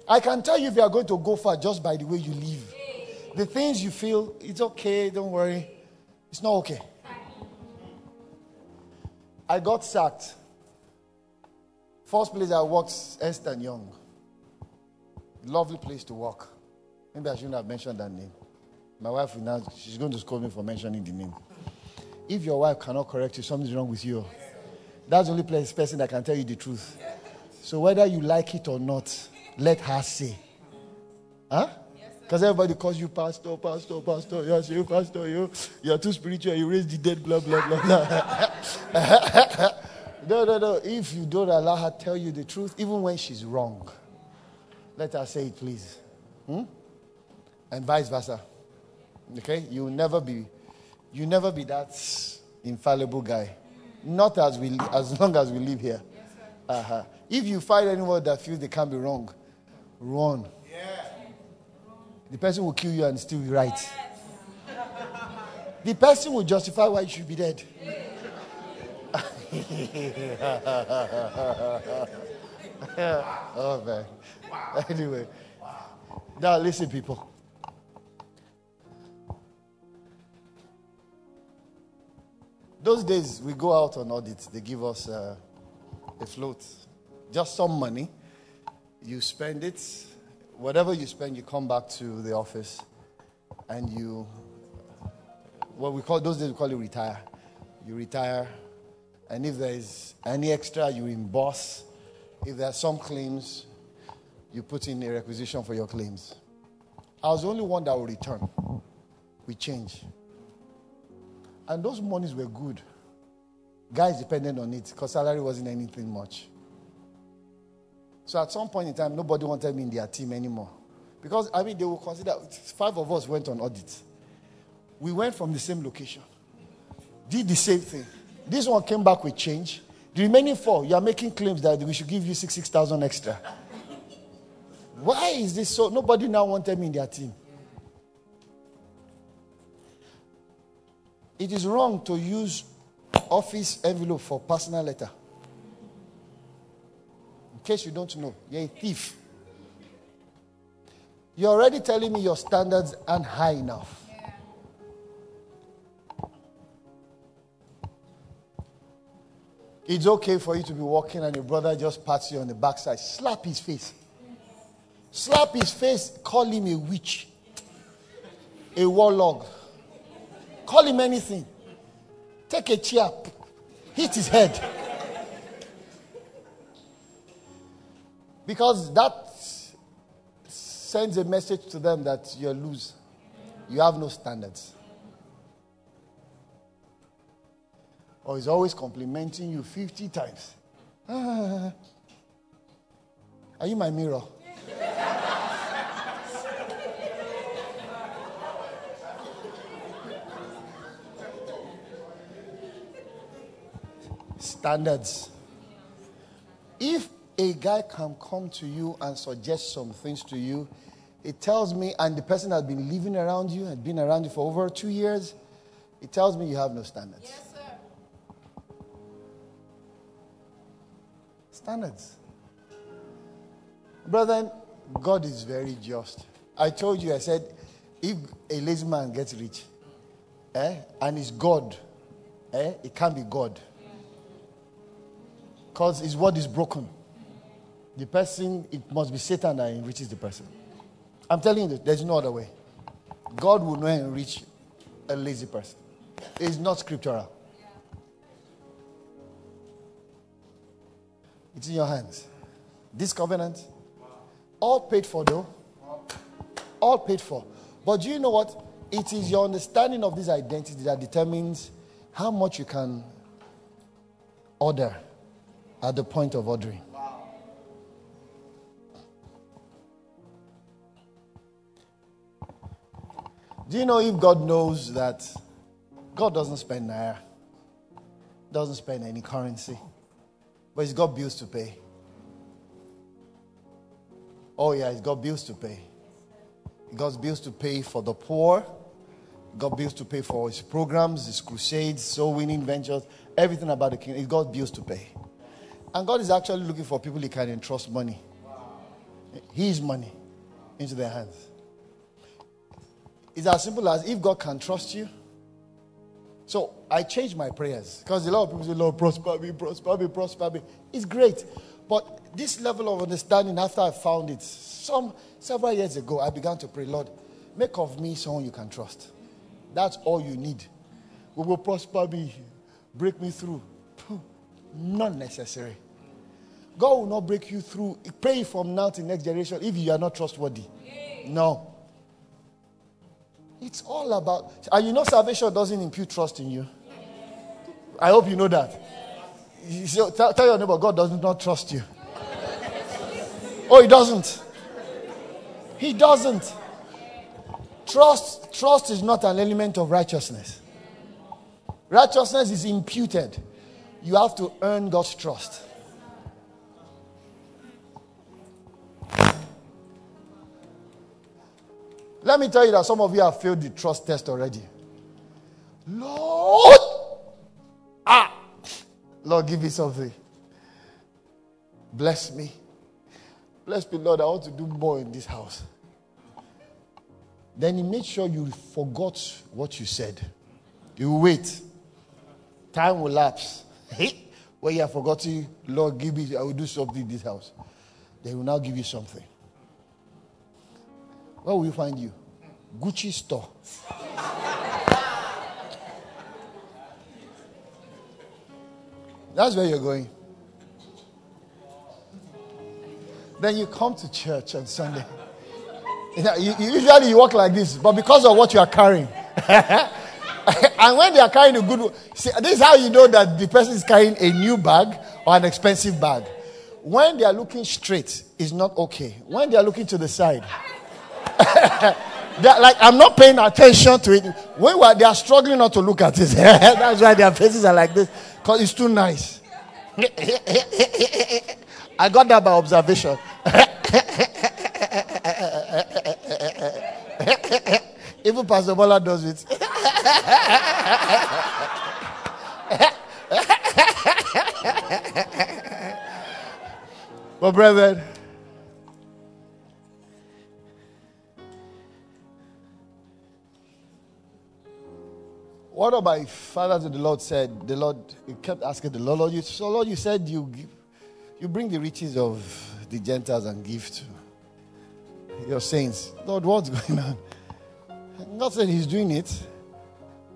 I can tell you if you are going to go far just by the way you live. The things you feel, it's okay, don't worry. It's not okay. I got sacked. First place I worked, Ernst Young. Lovely place to work. Maybe I shouldn't have mentioned that name. My wife now, she's going to scold me for mentioning the name. If your wife cannot correct you, something's wrong with you. That's the only place, person that can tell you the truth. So whether you like it or not, let her say. Huh? Because everybody calls you pastor, pastor, pastor. Yes, you pastor, you you're too spiritual, you raise the dead, blah, blah, blah, blah. [laughs] no, no, no. If you don't allow her tell you the truth, even when she's wrong, let her say it, please. Hmm? And vice versa. Okay? You will never be you never be that infallible guy. Not as we as [laughs] long as we live here. Uh-huh. If you find anyone that feels they can't be wrong, run. The person will kill you and still be right. The person will justify why you should be dead. [laughs] oh man. Anyway. Now listen, people. Those days we go out on audit, they give us uh, a float, just some money. You spend it, whatever you spend, you come back to the office and you, what we call, those days we call it retire. You retire, and if there is any extra, you reimburse. If there are some claims, you put in a requisition for your claims. I was the only one that will return. We change. And those monies were good. Guys depended on it because salary wasn't anything much. So at some point in time, nobody wanted me in their team anymore. Because, I mean, they will consider five of us went on audit. We went from the same location, did the same thing. This one came back with change. The remaining four, you are making claims that we should give you six, 6,000 extra. Why is this so? Nobody now wanted me in their team. It is wrong to use office envelope for personal letter. In case you don't know, you're a thief. You're already telling me your standards aren't high enough. It's okay for you to be walking and your brother just pats you on the backside. Slap his face. Slap his face, call him a witch, a warlock. Call him anything. Take a chair, hit his head. Because that sends a message to them that you're loose. You have no standards. Or he's always complimenting you 50 times. [laughs] Are you my mirror? Standards. If a guy can come to you and suggest some things to you, it tells me, and the person has been living around you, had been around you for over two years, it tells me you have no standards. Yes, sir. Standards. Brother, God is very just. I told you, I said, if a lazy man gets rich, eh, and it's God, eh, it can't be God. Because his word is broken. The person, it must be Satan that enriches the person. I'm telling you, there's no other way. God will not enrich a lazy person. It's not scriptural. It's in your hands. This covenant, all paid for, though. All paid for. But do you know what? It is your understanding of this identity that determines how much you can order at the point of ordering. Do you know if God knows that God doesn't spend naira, doesn't spend any currency, but He's got bills to pay? Oh, yeah, He's got bills to pay. He got bills to pay for the poor, got bills to pay for His programs, His crusades, soul winning ventures, everything about the kingdom. He got bills to pay. And God is actually looking for people He can entrust money, His money, into their hands. It's as simple as if God can trust you. So I changed my prayers because a lot of people say, Lord, prosper me, prosper me, prosper me. It's great. But this level of understanding, after I found it, some several years ago, I began to pray, Lord, make of me someone you can trust. That's all you need. We will prosper me, break me through. Not necessary. God will not break you through. Pray from now to next generation if you are not trustworthy. No. It's all about, and you know, salvation doesn't impute trust in you. I hope you know that. So tell, tell your neighbor, God does not trust you. Oh, He doesn't. He doesn't. Trust, trust is not an element of righteousness. Righteousness is imputed. You have to earn God's trust. Let me tell you that some of you have failed the trust test already. Lord, ah, Lord, give me something. Bless me. Bless me, Lord. I want to do more in this house. Then he made sure you forgot what you said. You wait. Time will lapse. When you have forgotten, Lord, give me, I will do something in this house. They will now give you something. Where will you find you? Gucci store. That's where you're going. Then you come to church on Sunday. [laughs] You, you usually you walk like this, but because of what you are carrying. [laughs] [laughs] and when they are carrying a good see, this is how you know that the person is carrying a new bag or an expensive bag. When they are looking straight, is not okay. When they are looking to the side, [laughs] like I'm not paying attention to it. When they are struggling not to look at it. [laughs] That's why their faces are like this. Because it's too nice. I got that by observation. Even Pastor Bola does it. [laughs] but, brethren, One of my fathers in the Lord said, the Lord, kept asking the Lord, Lord, you, so Lord, you said you give, you bring the riches of the Gentiles and give to your saints. Lord, what's [laughs] going on? God said He's doing it,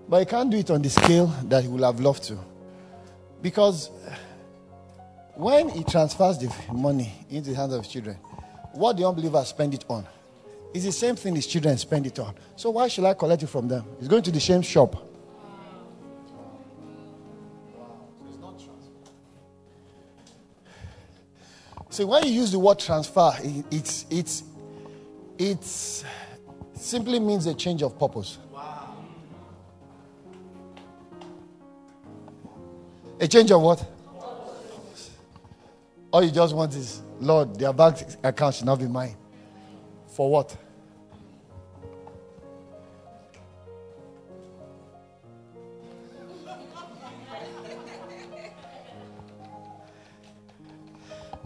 but He can't do it on the scale that He would have loved to. Because when He transfers the money into the hands of His children, what the unbelievers spend it on is the same thing His children spend it on. So why should I collect it from them? He's going to the same shop. See, when you use the word transfer, it, it's, it's, it's simply means a change of purpose. A change of what? All you just want is, Lord, their bank account should not be mine. For what?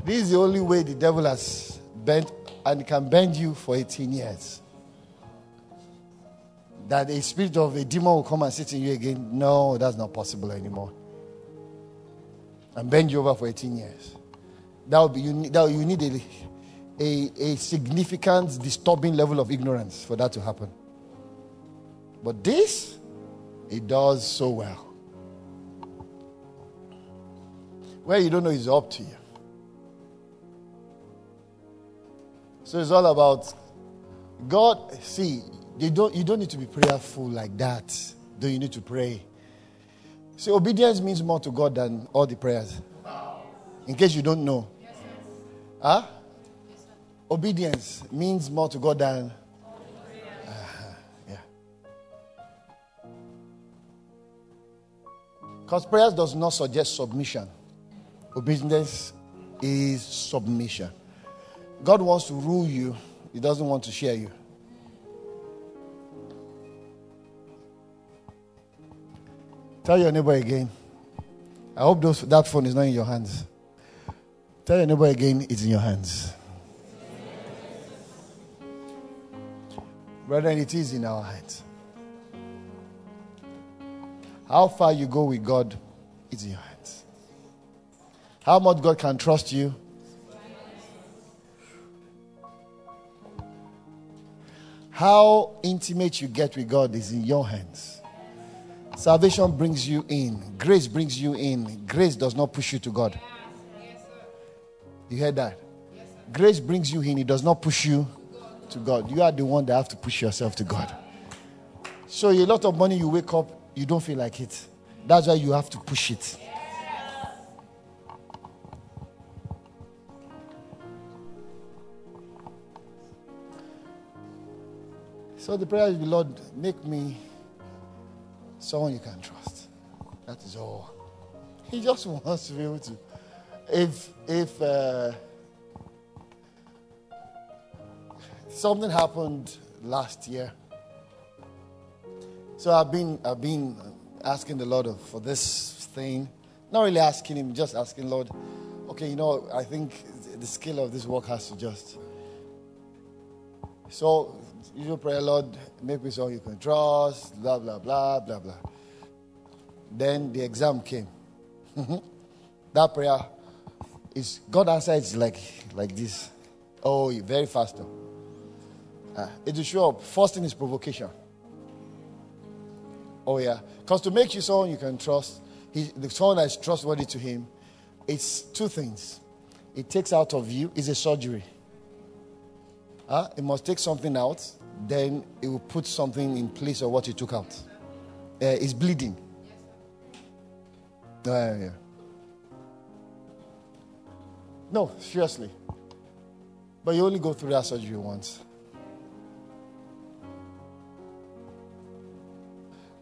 This is the only way the devil has bent and can bend you for 18 years. That a spirit of a demon will come and sit in you again. No, that's not possible anymore. And bend you over for 18 years. That would be you need, that, you need a, a, a significant, disturbing level of ignorance for that to happen. But this, it does so well. Where you don't know is up to you. So it's all about God. See, you don't, you don't need to be prayerful like that. Do you need to pray? See, obedience means more to God than all the prayers. In case you don't know. Huh? Obedience means more to God than. Uh, yeah. Because prayers does not suggest submission. Obedience is submission. God wants to rule you, He doesn't want to share you. Tell your neighbor again. I hope those, that phone is not in your hands. Tell your neighbor again, it's in your hands. Brethren, it is in our hands. How far you go with God, is in your hands. How much God can trust you, How intimate you get with God is in your hands. Salvation brings you in, grace brings you in. Grace does not push you to God. You heard that? Grace brings you in, it does not push you to God. You are the one that have to push yourself to God. So, a lot of money you wake up, you don't feel like it. That's why you have to push it. So the prayer is, Lord, make me someone you can trust. That is all. [laughs] He just wants to be able to. If if uh, something happened last year, so I've been I've been asking the Lord for this thing. Not really asking Him, just asking Lord. Okay, you know, I think the scale of this work has to just. So you pray, Lord, make me someone you can trust, blah, blah, blah, blah, blah. Then the exam came. [laughs] that prayer is God answers like like this. Oh, very fast. Uh, it will show up. First thing is provocation. Oh yeah, because to make you someone you can trust, he, the someone that is trustworthy to him, it's two things. It takes out of you is a surgery. Uh, it must take something out then it will put something in place of what you took out. Uh, it's bleeding. Uh, yeah. No, seriously. But you only go through that surgery once.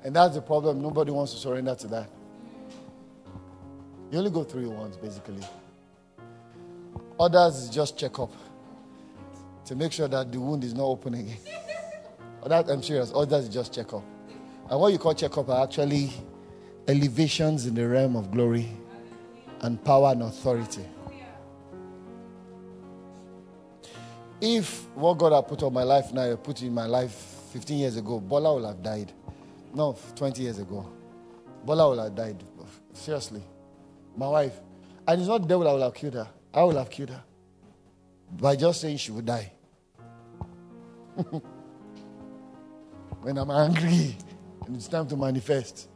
And that's the problem. Nobody wants to surrender to that. You only go through it once, basically. Others just check up to make sure that the wound is not open again. [laughs] that, I'm serious. Others just check up. And what you call check up are actually elevations in the realm of glory and power and authority. If what God had put on my life now, I put in my life 15 years ago, Bola will have died. No, 20 years ago. Bola will have died. Seriously. My wife. And it's not devil that will have killed her. I will have killed her. By just saying she would die. [laughs] when I'm angry and it's time to manifest.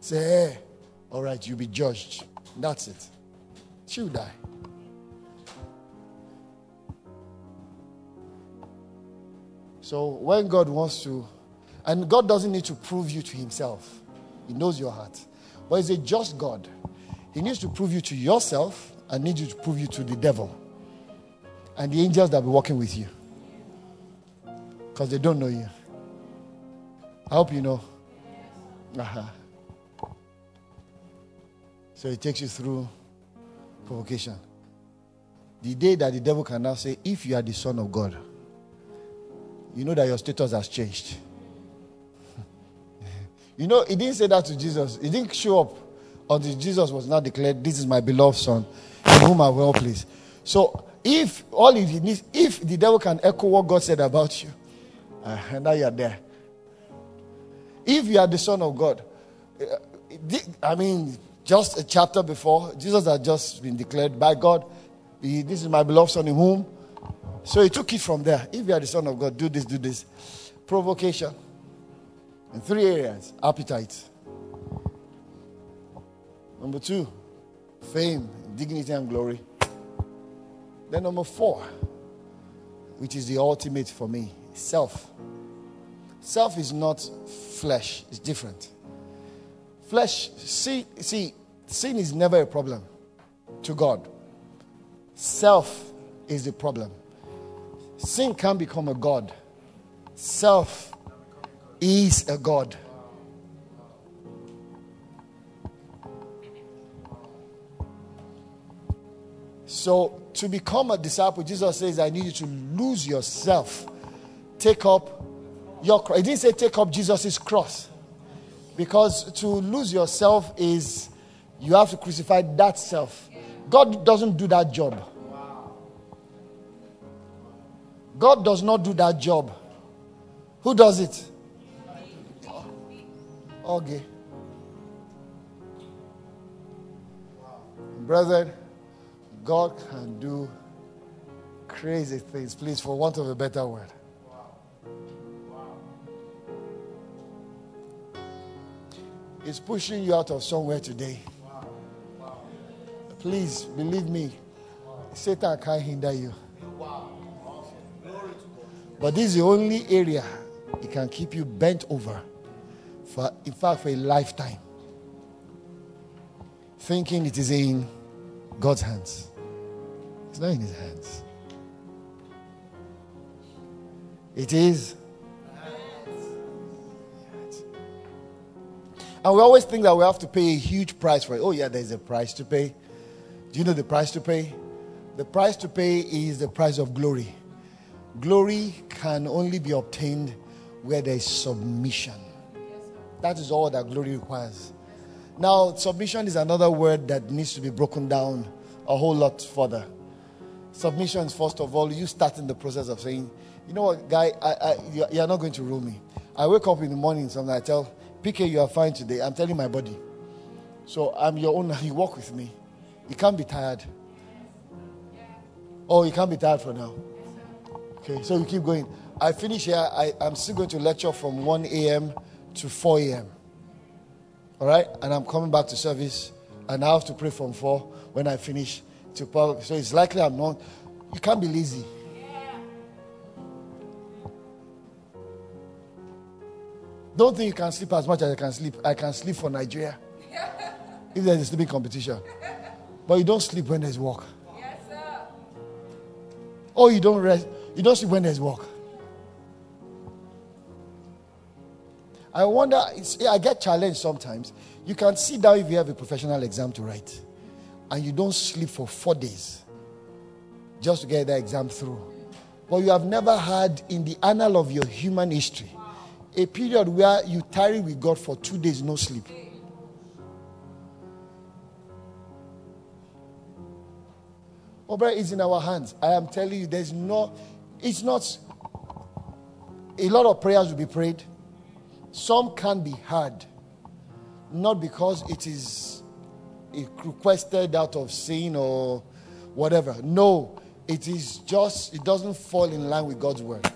Say, hey, all right, you'll be judged. That's it. She'll die. So when God wants to, and God doesn't need to prove you to Himself, He knows your heart. But He's a just God. He needs to prove you to yourself and needs you to prove you to the devil and the angels that will be working with you because they don't know you. I hope you know. Uh-huh. So it takes you through provocation. The day that the devil can now say, If you are the Son of God, you know that your status has changed. [laughs] you know, he didn't say that to Jesus. He didn't show up until Jesus was now declared, This is my beloved Son, in whom I well pleased. So if all he needs, if the devil can echo what God said about you, uh, now you're there. If you are the Son of God, uh, I mean, just a chapter before, Jesus had just been declared by God, This is my beloved Son in whom. So he took it from there. If you are the Son of God, do this, do this. Provocation. In three areas appetite. Number two, fame, dignity, and glory. Then number four, which is the ultimate for me, self. Self is not flesh, it's different. Flesh, see, see, sin is never a problem to God. Self is the problem. Sin can become a God. Self is a God. So, to become a disciple, Jesus says, I need you to lose yourself. Take up your cross. He didn't say take up Jesus' cross. Because to lose yourself is you have to crucify that self. God doesn't do that job. God does not do that job. Who does it? Okay. Brethren, God can do crazy things, please, for want of a better word. He's pushing you out of somewhere today. Please believe me, Satan can't hinder you. But this is the only area it can keep you bent over for, in fact, for a lifetime. Thinking it is in God's hands. It's not in his hands. It is. And we always think that we have to pay a huge price for it. Oh, yeah, there's a price to pay. Do you know the price to pay? The price to pay is the price of glory. Glory can only be obtained where there is submission. That is all that glory requires. Now, submission is another word that needs to be broken down a whole lot further. Submission is, first of all, you starting the process of saying, you know what, guy, I, I, you're not going to rule me. I wake up in the morning, something I tell, PK, you are fine today. I'm telling my body. So I'm your owner. [laughs] You walk with me. You can't be tired. Oh, you can't be tired for now. Okay, so you keep going. I finish here. I, I'm still going to lecture from 1 a.m. to 4 a.m. All right? And I'm coming back to service. And I have to pray from 4 when I finish. To power. So it's likely I'm not. You can't be lazy. Don't think you can sleep as much as I can sleep. I can sleep for Nigeria. if there's a sleeping competition. But you don't sleep when there's work. Yes, sir. Oh, you don't rest. You don't sleep when there's work. I wonder, I get challenged sometimes. You can sit down if you have a professional exam to write, and you don't sleep for four days just to get that exam through. But you have never had in the annal of your human history a period where you tarry with God for two days, no sleep. Oh, Obra is in our hands. I am telling you, there's no, it's not, a lot of prayers will be prayed. Some can be heard, not because it is requested out of sin or whatever. No, it is just, it doesn't fall in line with God's word.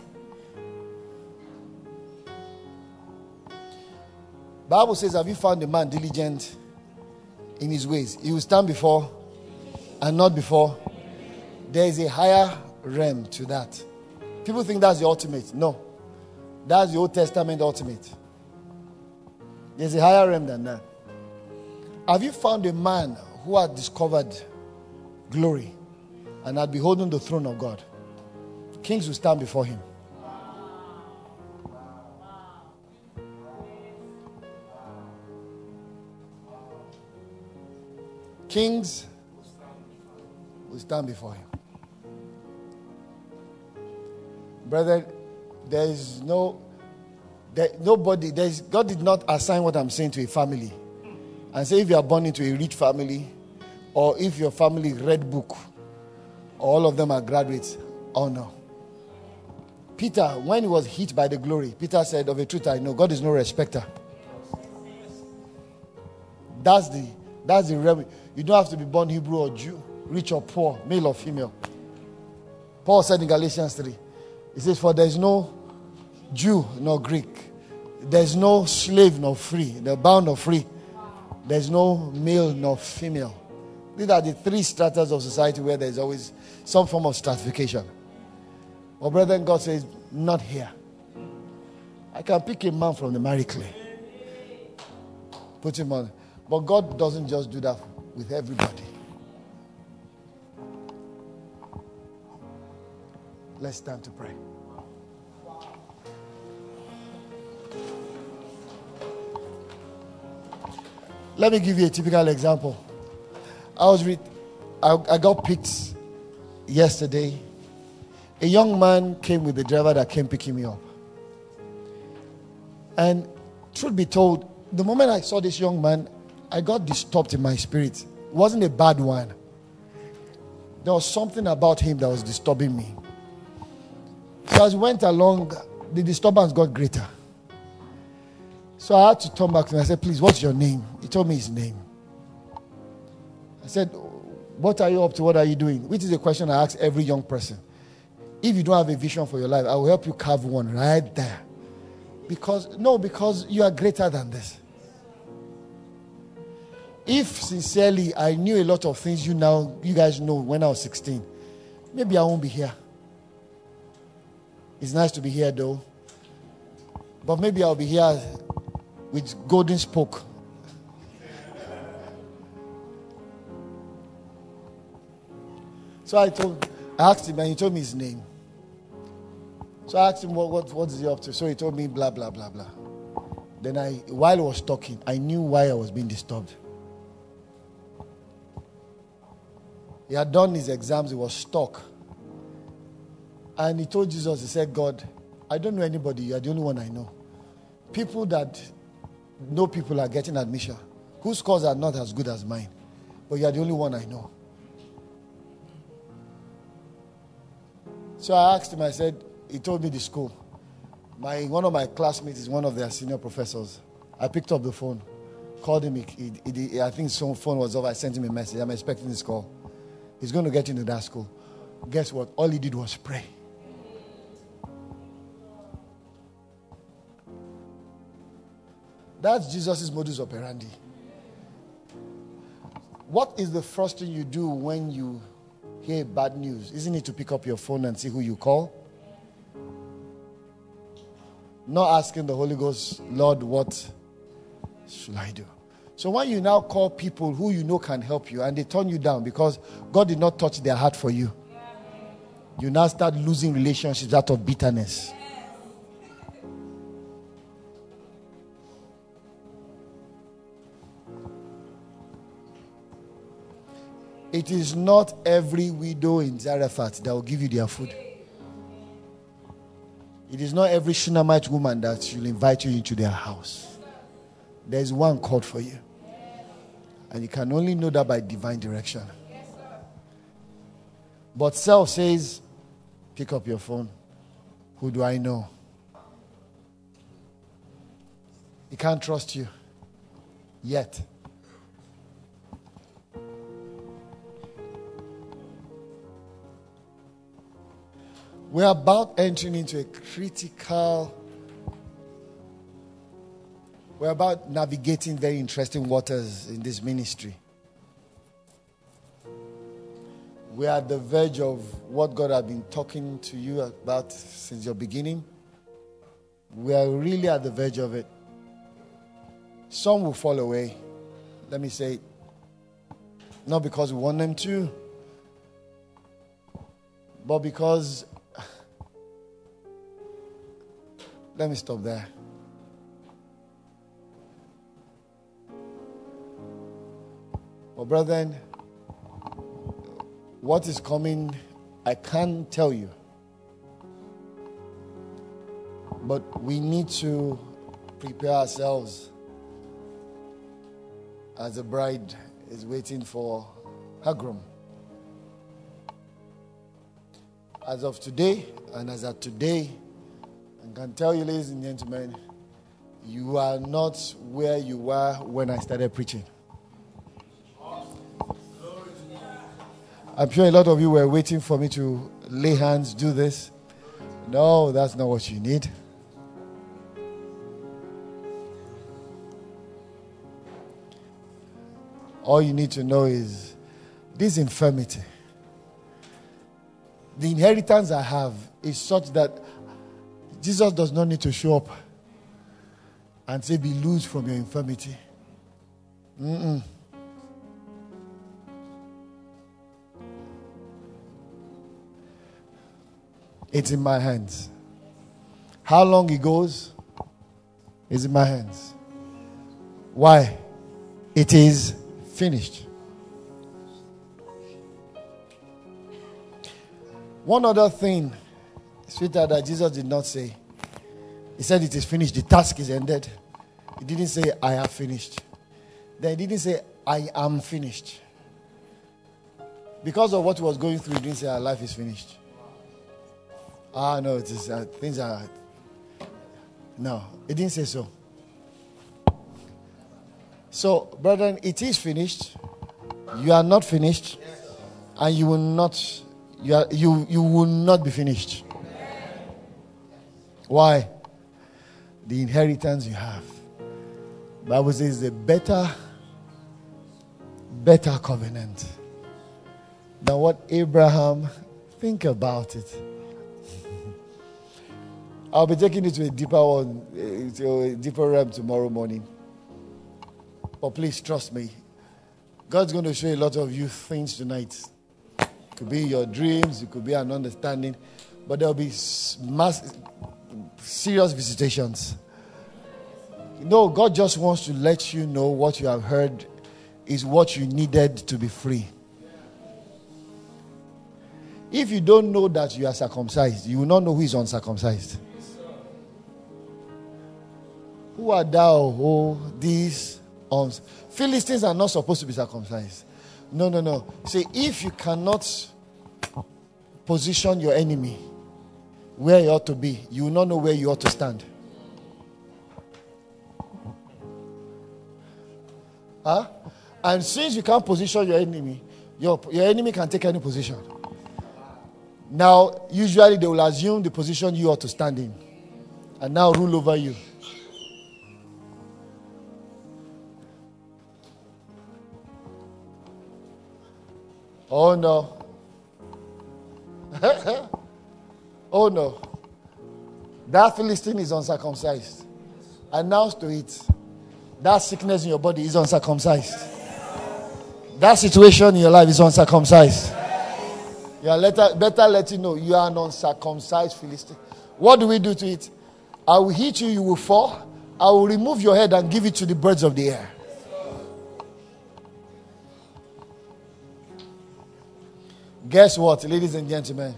Bible says, Have you found a man diligent in his ways? He will stand before and not before. There is a higher realm to that. People think that's the ultimate. No. That's the Old Testament ultimate. There's a higher realm than that. Have you found a man who had discovered glory and had beholden the throne of God? Kings will stand before him. Kings will stand before him. Brother, there is no, there, nobody, there is, God did not assign what I'm saying to a family. And say if you are born into a rich family, or if your family read book, all of them are graduates. Oh no. Peter, when he was hit by the glory, Peter said, Of a truth I know, God is no respecter. That's the that's the realm. You don't have to be born Hebrew or Jew, rich or poor, male or female. Paul said in Galatians 3, he says, For there is no Jew nor Greek, there's no slave nor free, the bound or free, there's no male nor female. These are the three stratas of society where there's always some form of stratification. But brethren, God says, Not here. I can pick a man from the miry clay, put him on. But God doesn't just do that with everybody. Let's stand to pray. Let me give you a typical example. I was I, I got picked yesterday. A young man came with the driver that came picking me up. And truth be told, the moment I saw this young man, I got disturbed in my spirit. It wasn't a bad one. There was something about him that was disturbing me. So as we went along, the disturbance got greater. So I had to turn back to him. I said, Please, what's your name? He told me his name. I said, What are you up to? What are you doing? Which is a question I ask every young person. If you don't have a vision for your life, I will help you carve one right there. Because, no, because you are greater than this if sincerely I knew a lot of things you now you guys know when I was 16, maybe I won't be here. It's nice to be here though. But maybe I'll be here with golden spoke. so I told I asked him and he told me his name. So I asked him what, what what's he up to. So he told me blah blah blah blah. Then I while I was talking, I knew why I was being disturbed. He had done his exams, he was stuck. And he told Jesus, he said, God, I don't know anybody, you are the only one I know. People that know people are getting admission, whose scores are not as good as mine, but you are the only one I know. So I asked him, I said, he told me the school. My, one of my classmates is one of their senior professors. I picked up the phone, called him. He, he, he, I think his phone was off. I sent him a message. I'm expecting this call. He's going to get into that school. Guess what? All he did was pray. That's Jesus' modus operandi. What is the first thing you do when you hear bad news? Isn't it to pick up your phone and see who you call? Not asking the Holy Ghost, Lord, what should I do? So when you now call people who you know can help you and they turn you down because God did not touch their heart for you, you now start losing relationships out of bitterness. It is not every widow in Zarephath that will give you their food. It is not every Shunammite woman that will invite you into their house. There is one called for you. And you can only know that by divine direction. But self says, pick up your phone. Who do I know? He can't trust you yet. We're about entering into a critical, we're about navigating very interesting waters in this ministry. We are at the verge of what God has been talking to you about since your beginning. We are really at the verge of it. Some will fall away. Let me say, not because we want them to, but because Let me stop there. Well, brethren, what is coming, I can't tell you. But we need to prepare ourselves as the bride is waiting for her groom. As of today, and as of today, I can tell you, ladies and gentlemen, you are not where you were when I started preaching. I'm sure a lot of you were waiting for me to lay hands, do this. No, that's not what you need. All you need to know is this infirmity. The inheritance I have is such that Jesus does not need to show up and say, Be loose from your infirmity. Mm-mm. It's in my hands. How long it goes is in my hands. Why? It is finished. One other thing Sweetheart, that Jesus did not say. He said, It is finished. The task is ended. He didn't say, I have finished. Then he didn't say, I am finished. Because of what he was going through, he didn't say, Our life is finished. Ah, no, it is, uh, things are. No, he didn't say so. So, brethren, it is finished. You are not finished, and you will not. You, are, you, you will not be finished. Why? The inheritance you have. Bible says the better, better covenant than what Abraham. Think about it. [laughs] I'll be taking it to a deeper one, eh, to a deeper realm tomorrow morning. But please trust me. God's going to show a lot of you things tonight. It could be your dreams, it could be an understanding, but there'll be mass, serious visitations. No, God just wants to let you know what you have heard is what you needed to be free. If you don't know that you are circumcised, you will not know who is uncircumcised. Who are thou, oh, these uns? Philistines are not supposed to be circumcised. No, no, no. See, if you cannot position your enemy where you ought to be, you will not know where you ought to stand. Huh? And since you can't position your enemy, your, your enemy can take any position. Now, usually they will assume the position you ought to stand in and now rule over you. Oh no. [laughs] Oh no. That Philistine is uncircumcised. Announce to it. That sickness in your body is uncircumcised. That situation in your life is uncircumcised. You are better, better let you know you are an uncircumcised Philistine. What do we do to it? I will hit you, you will fall. I will remove your head and give it to the birds of the air. Guess what, ladies and gentlemen?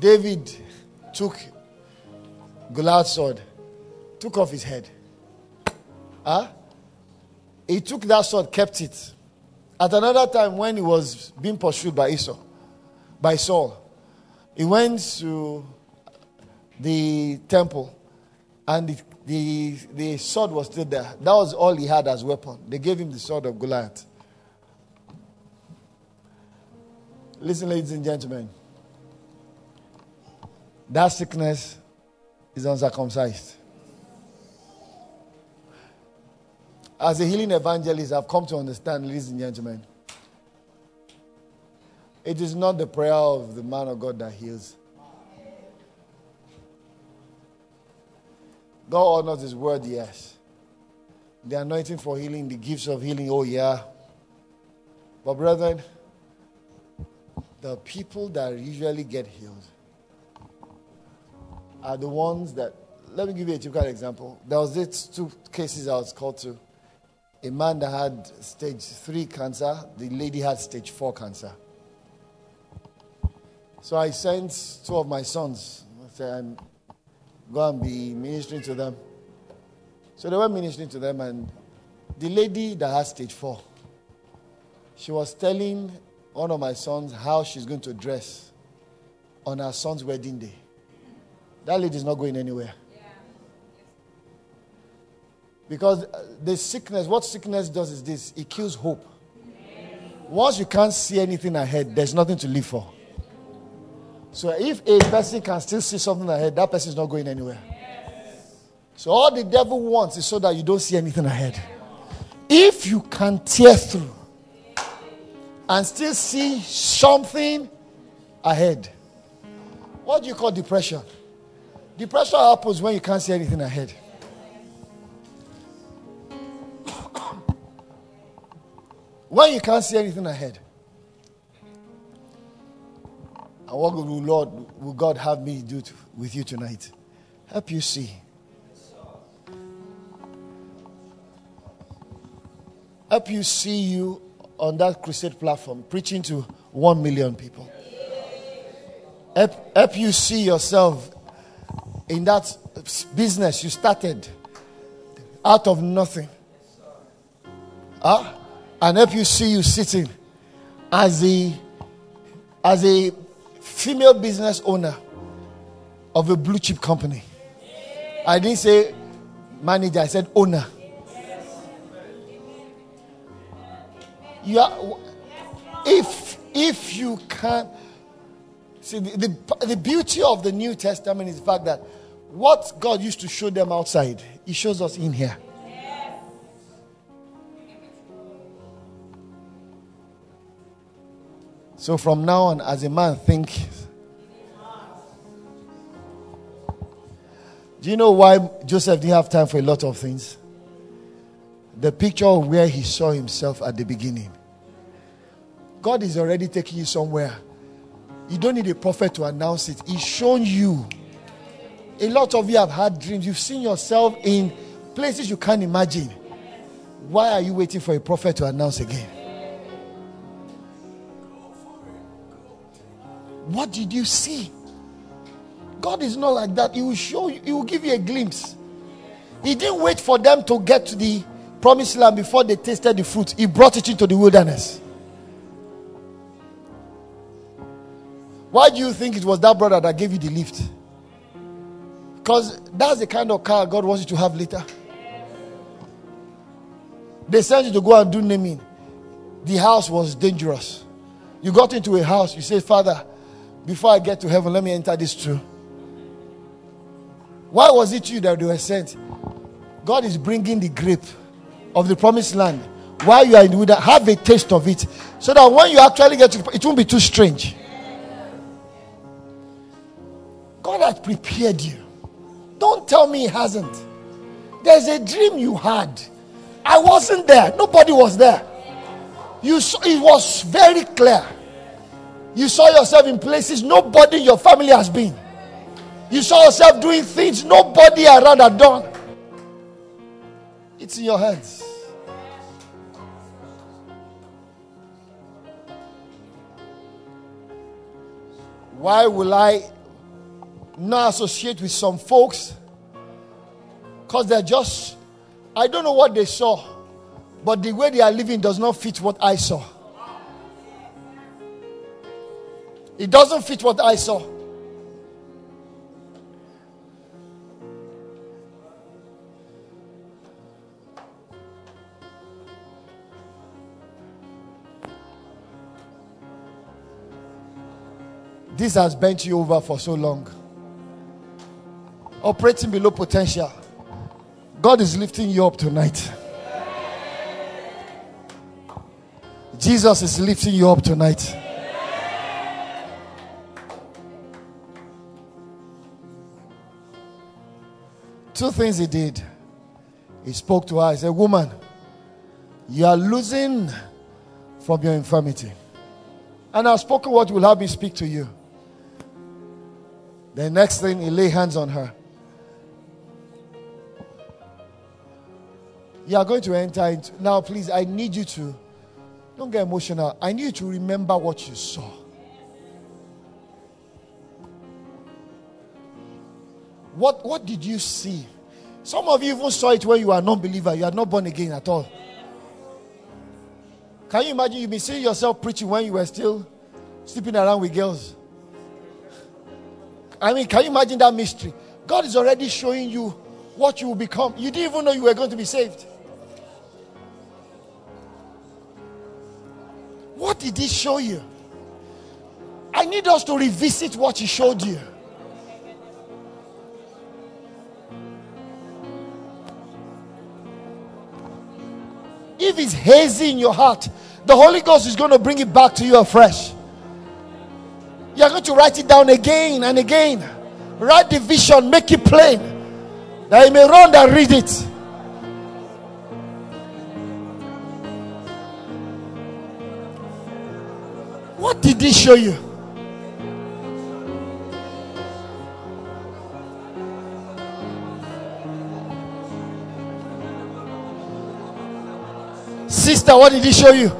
David took Goliath's sword, took off his head. Huh? He took that sword, kept it. At another time, when he was being pursued by Esau, by Saul. He went to the temple and the, the, the sword was still there. That was all he had as weapon. They gave him the sword of Goliath. Listen, ladies and gentlemen. That sickness is uncircumcised. As a healing evangelist, I've come to understand, ladies and gentlemen, it is not the prayer of the man of God that heals. God honors his word, yes. The anointing for healing, the gifts of healing, oh yeah. But, brethren, the people that usually get healed are the ones that, let me give you a typical example. There was these two cases I was called to. A man that had stage three cancer, the lady had stage four cancer. So I sent two of my sons. I said, go and be ministering to them. So they were ministering to them, and the lady that has stage four, she was telling one of my sons how she's going to dress on her son's wedding day. That lady is not going anywhere. Because uh, the sickness, what sickness does is this it kills hope. Once you can't see anything ahead, there's nothing to live for. So if a person can still see something ahead, that person is not going anywhere. So all the devil wants is so that you don't see anything ahead. If you can tear through and still see something ahead, what do you call depression? Depression happens when you can't see anything ahead. [coughs] when you can't see anything ahead. And what will Lord will God have me do to, with you tonight? Help you see. Help you see you on that crusade platform preaching to one million people. Help, help you see yourself in that business you started out of nothing. Huh? And help you see you sitting as a as a female business owner of a blue chip company. I didn't say manager, I said owner. You are, if if you can see the, the, the beauty of the New Testament is the fact that what God used to show them outside, He shows us in here. So from now on, as a man, think. Do you know why Joseph didn't have time for a lot of things? The picture of where he saw himself at the beginning. God is already taking you somewhere. You don't need a prophet to announce it. He's shown you a lot of you have had dreams. You've seen yourself in places you can't imagine. Why are you waiting for a prophet to announce again? What did you see? God is not like that. He will show you, He will give you a glimpse. He didn't wait for them to get to the promised land before they tasted the fruit. He brought it into the wilderness. Why do you think it was that brother that gave you the lift? Because that's the kind of car God wants you to have later. They sent you to go and do naming. The house was dangerous. You got into a house, you say, Father, before I get to heaven, let me enter this too. Why was it you that they were sent? God is bringing the grape of the promised land while you are in the wilderness. Have a taste of it so that when you actually get to it won't be too strange. God has prepared you. Don't tell me he hasn't. There's a dream you had. I wasn't there. Nobody was there. You saw, it was very clear. You saw yourself in places nobody in your family has been. You saw yourself doing things nobody around had done. It's in your hands. Why will I not associate with some folks because they're just, I don't know what they saw, but the way they are living does not fit what I saw. It doesn't fit what I saw. This has bent you over for so long. Operating below potential. God is lifting you up tonight. Jesus is lifting you up tonight. Two things he did. He spoke to her. He said, Woman, you are losing from your infirmity. And I've spoken what will have me speak to you. The next thing, he lay hands on her. You are going to enter into. Now, please, I need you to. Don't get emotional. I need you to remember what you saw. What, what did you see? Some of you even saw it when you are non-believer. You are not born again at all. Can you imagine you been seeing yourself preaching when you were still sleeping around with girls? I mean, can you imagine that mystery? God is already showing you what you will become. You didn't even know you were going to be saved. What did He show you? I need us to revisit what He showed you. If it's hazy in your heart, the Holy Ghost is going to bring it back to you afresh. You're going to write it down again and again. Write the vision, make it plain. That you may run and read it. What did he show you? Sister, what did he show you?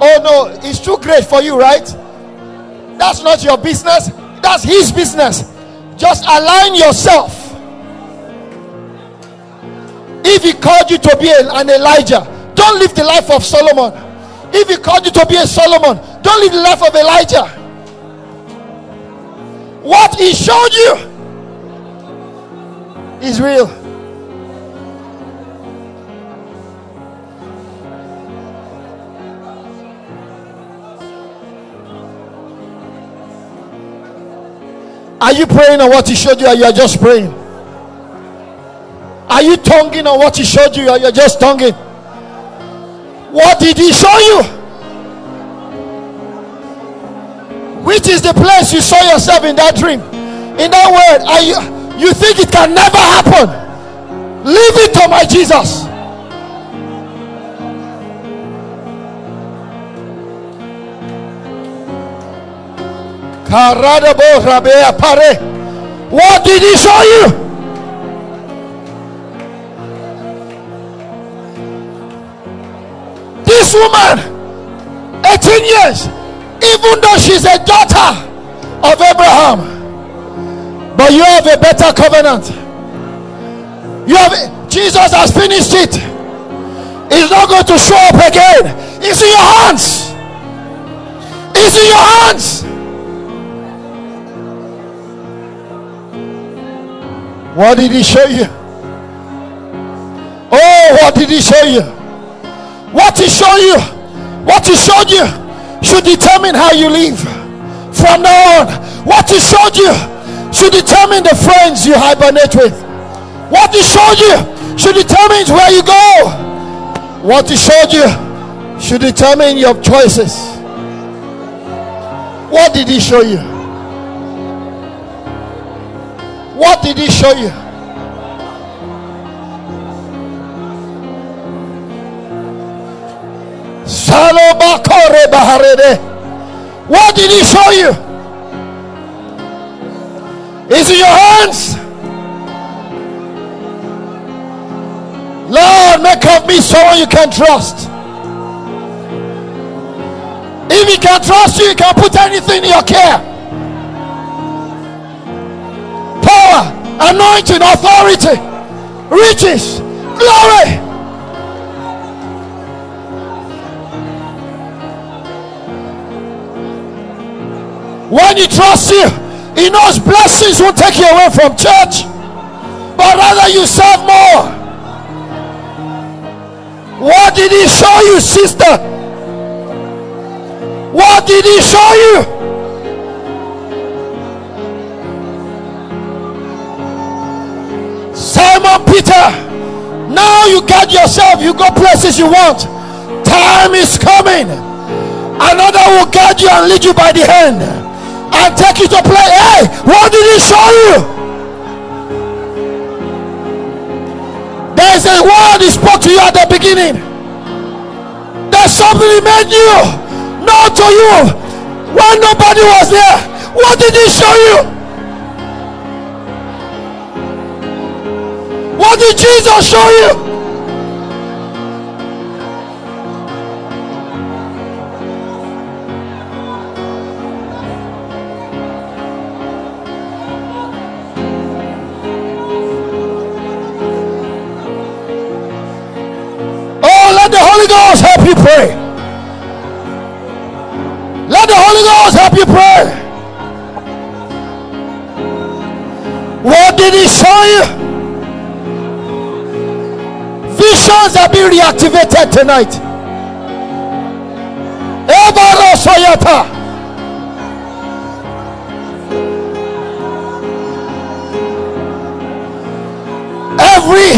Oh no, it's too great for you, right? That's not your business, that's his business. Just align yourself. If he called you to be an Elijah, don't live the life of Solomon. If he called you to be a Solomon, don't live the life of Elijah. What he showed you is real. Are you praying on what he showed you or you are just praying? Are you tonguing on what he showed you or you're just tonguing? What did he show you? Which is the place you saw yourself in that dream? In that word, are you you think it can never happen? Leave it to my Jesus. What did he show you? This woman, 18 years, even though she's a daughter of Abraham, but you have a better covenant. You have Jesus has finished it. He's not going to show up again. It's in your hands. It's in your hands. What did he show you? Oh, what did he show you? What he showed you, what he showed you should determine how you live from now on. What he showed you should determine the friends you hibernate with. What he showed you should determine where you go. What he showed you should determine your choices. What did he show you? What did he show you? What did he show you? Is in your hands. Lord, make of me someone you can trust. If he can trust you, he can put anything in your care. Power, anointing, authority, riches, glory. When He trusts you, He knows blessings won't take you away from church, but rather you serve more. What did He show you, sister? What did He show you? Simon Peter, now you get yourself, you go places you want. Time is coming. Another will guide you and lead you by the hand and take you to play. Hey, what did he show you? There's a word he spoke to you at the beginning. There's something he made you know to you when nobody was there. What did he show you? What did Jesus show you? Pray. Let the Holy Ghost help you pray. What did he show you? Visions are being reactivated tonight. Every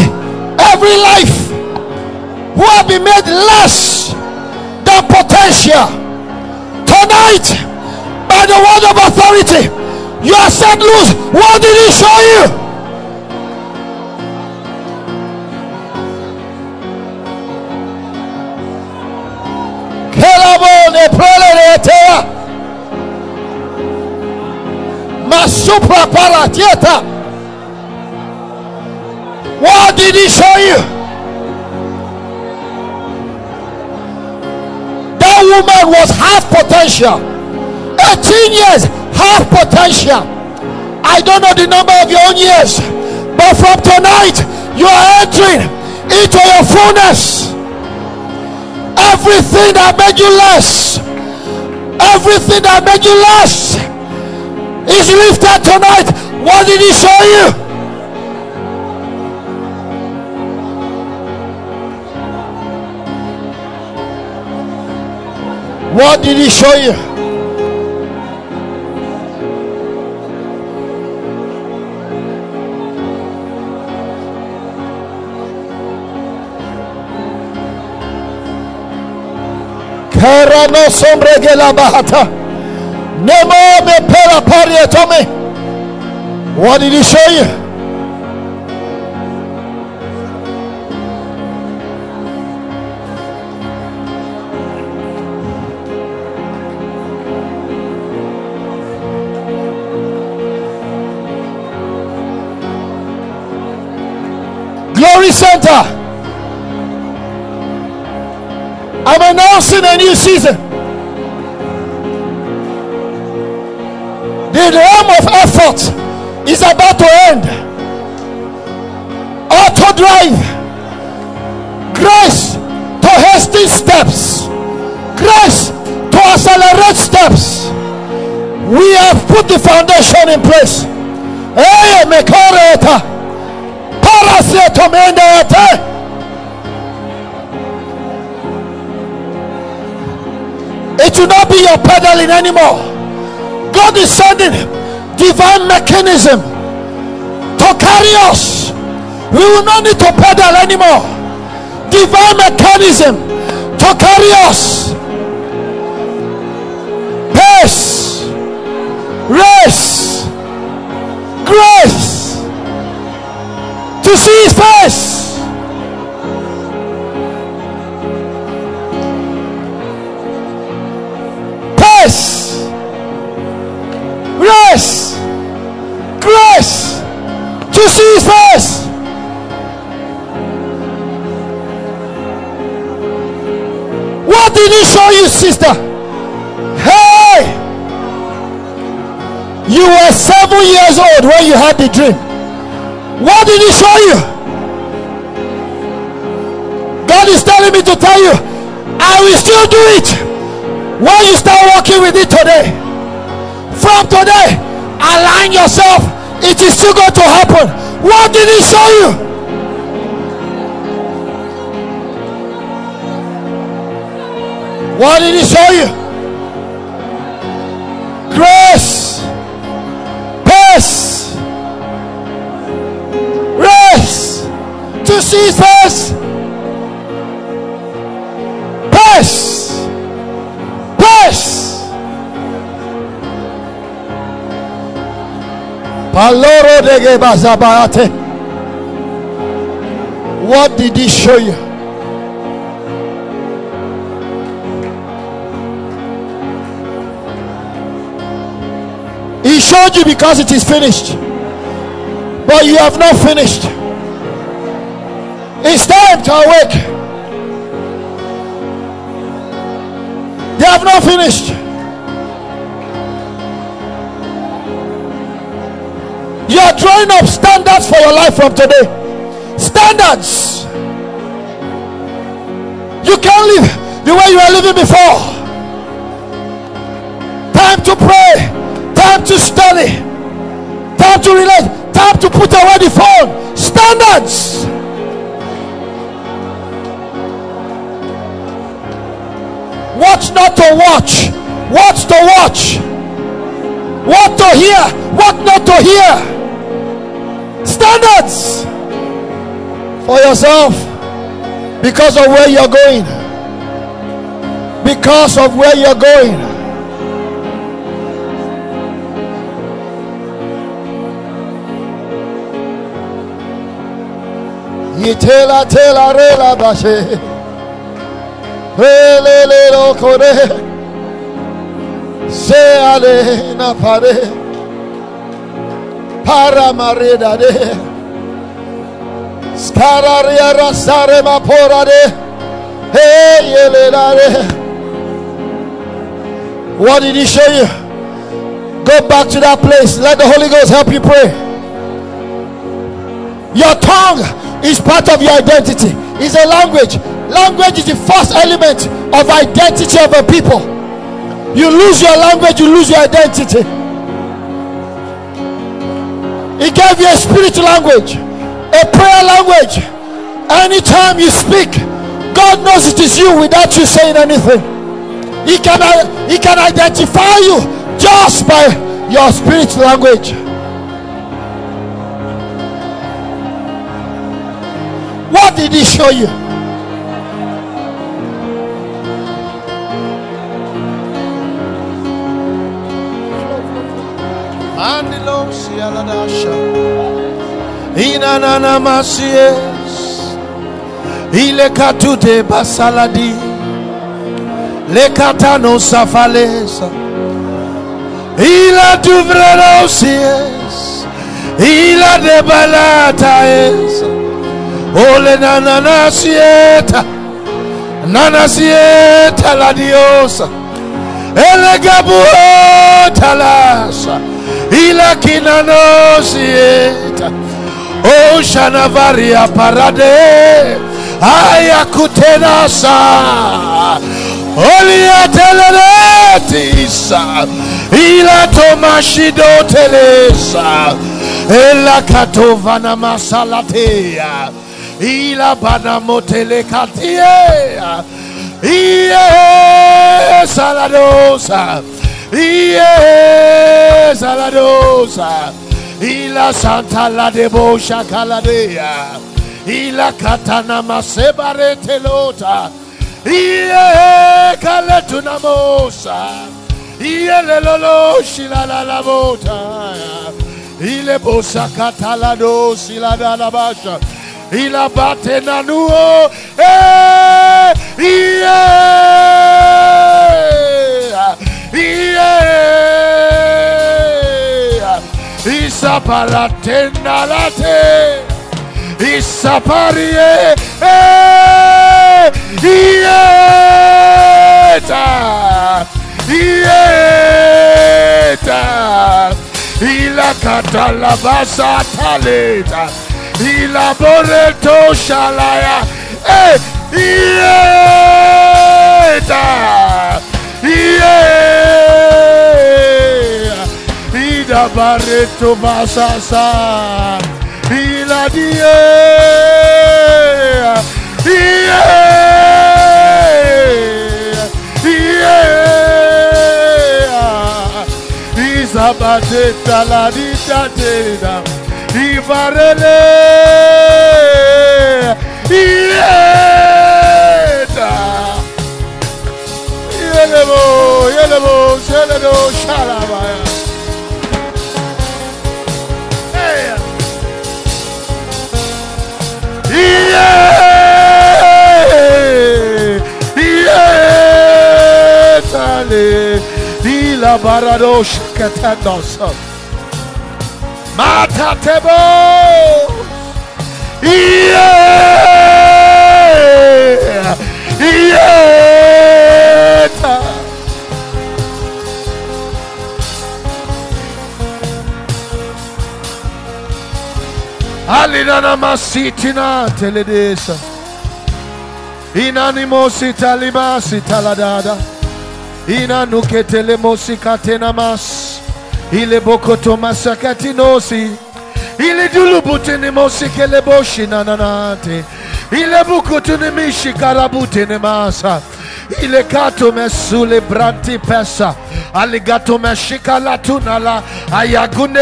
every life who have been made less than potential. Tonight by the word of authority you are set loose. What did he show you? Masupra What did he show you? Woman was half potential. 18 years, half potential. I don't know the number of your own years, but from tonight, you are entering into your fullness. Everything that made you less, everything that made you less is lifted tonight. What did he show you? What did he show you? Kerano gela bahata. Nemo me pera parietome. What did he show you? Center. I'm announcing a new season. The realm of effort is about to end. Auto drive, grace to hasty steps, grace to accelerate steps. We have put the foundation in place. Hey, Parasetomendete. It will not be your pedaling anymore. God is sending divine mechanism to carry us. We will not need to pedal anymore. Divine mechanism to carry us. Pace, race, grace to see His face. Pace, grace, grace to see His face. What did He show you, sister? Hey, you were seven years old when you had the dream. What did He show you? God is telling me to tell you, I will still do it when you start working with it today. From today, align yourself. It is still going to happen. What did he show you? What did he show you? Paloro de Gebazabayate. What did he show you? He showed you because it is finished. But you have not finished. It's time to awake. They have not finished. You are drawing up standards for your life from today. Standards. You can't live the way you were living before. Time to pray. Time to study. Time to relate. Time to put away the phone. Standards. What not to watch. What to watch. What to hear. What not to hear. Standards for yourself because of where you're going. Because of where you're going. Tela rela bashe. Rele kore. Se ale na pare. Para mareda de. Skararia rasare mapora de. Hey. What did he show you? Go back to that place. Let the Holy Ghost help you pray. Your tongue is part of your identity. It's a language. Language is the first element of identity of a people. You lose your language, you lose your identity. He gave you a spiritual language, a prayer language. Anytime you speak, God knows it is you without you saying anything. He can, he can identify you just by your spiritual language. What did he show you? Inanana masies. Ile katute basaladi. Le katano safalesa. Ila tuvrano sies. Ila de balata es. Ole nanana sieta. Sieta la diosa. Elegabu talasa. Ila kinanosieta. O shanavaria parade. Aya kutenasa. Olia teleletisa. Ila katovana masalatea. Ila banamotele Iye saladosa. Ila santa la debosha kaladea. Ila katana masebare telota. Iye kaletunamosa. Iye lelolo shilala la bota. Ile bosa katalado silada la basha. Ila bate nanuo. Eh, yeah, yeah. Isa paratenda late. Isa parie. Eh, ieta. Ieta. Ila katalabasa taleta. Ila boreto shalaya. Eh, ieta. Yeah. Ila bareto basasa. Ila die. Yeah. Yeah. Isabadeta la dita teda. Ivarele. Yeda. Yelebo, seledo, shalabaya. Yeah. Yeah. Yeah. Yeah. Alidana masitina teledesa. Inanimosi talimasi taladada. Inanuketele mosi katenamas. Ile bokoto masakatinosi. Ile dulubutini mosi keleboshi nananate. Ile bukutuni mishi karabutini masa. Ile kato mesule branti pesa. Aligato meshika la tunala. Ayagune.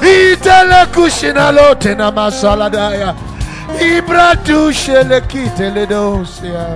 Itele kushina lote na masaladaya. Ibra dushele kitele dosia.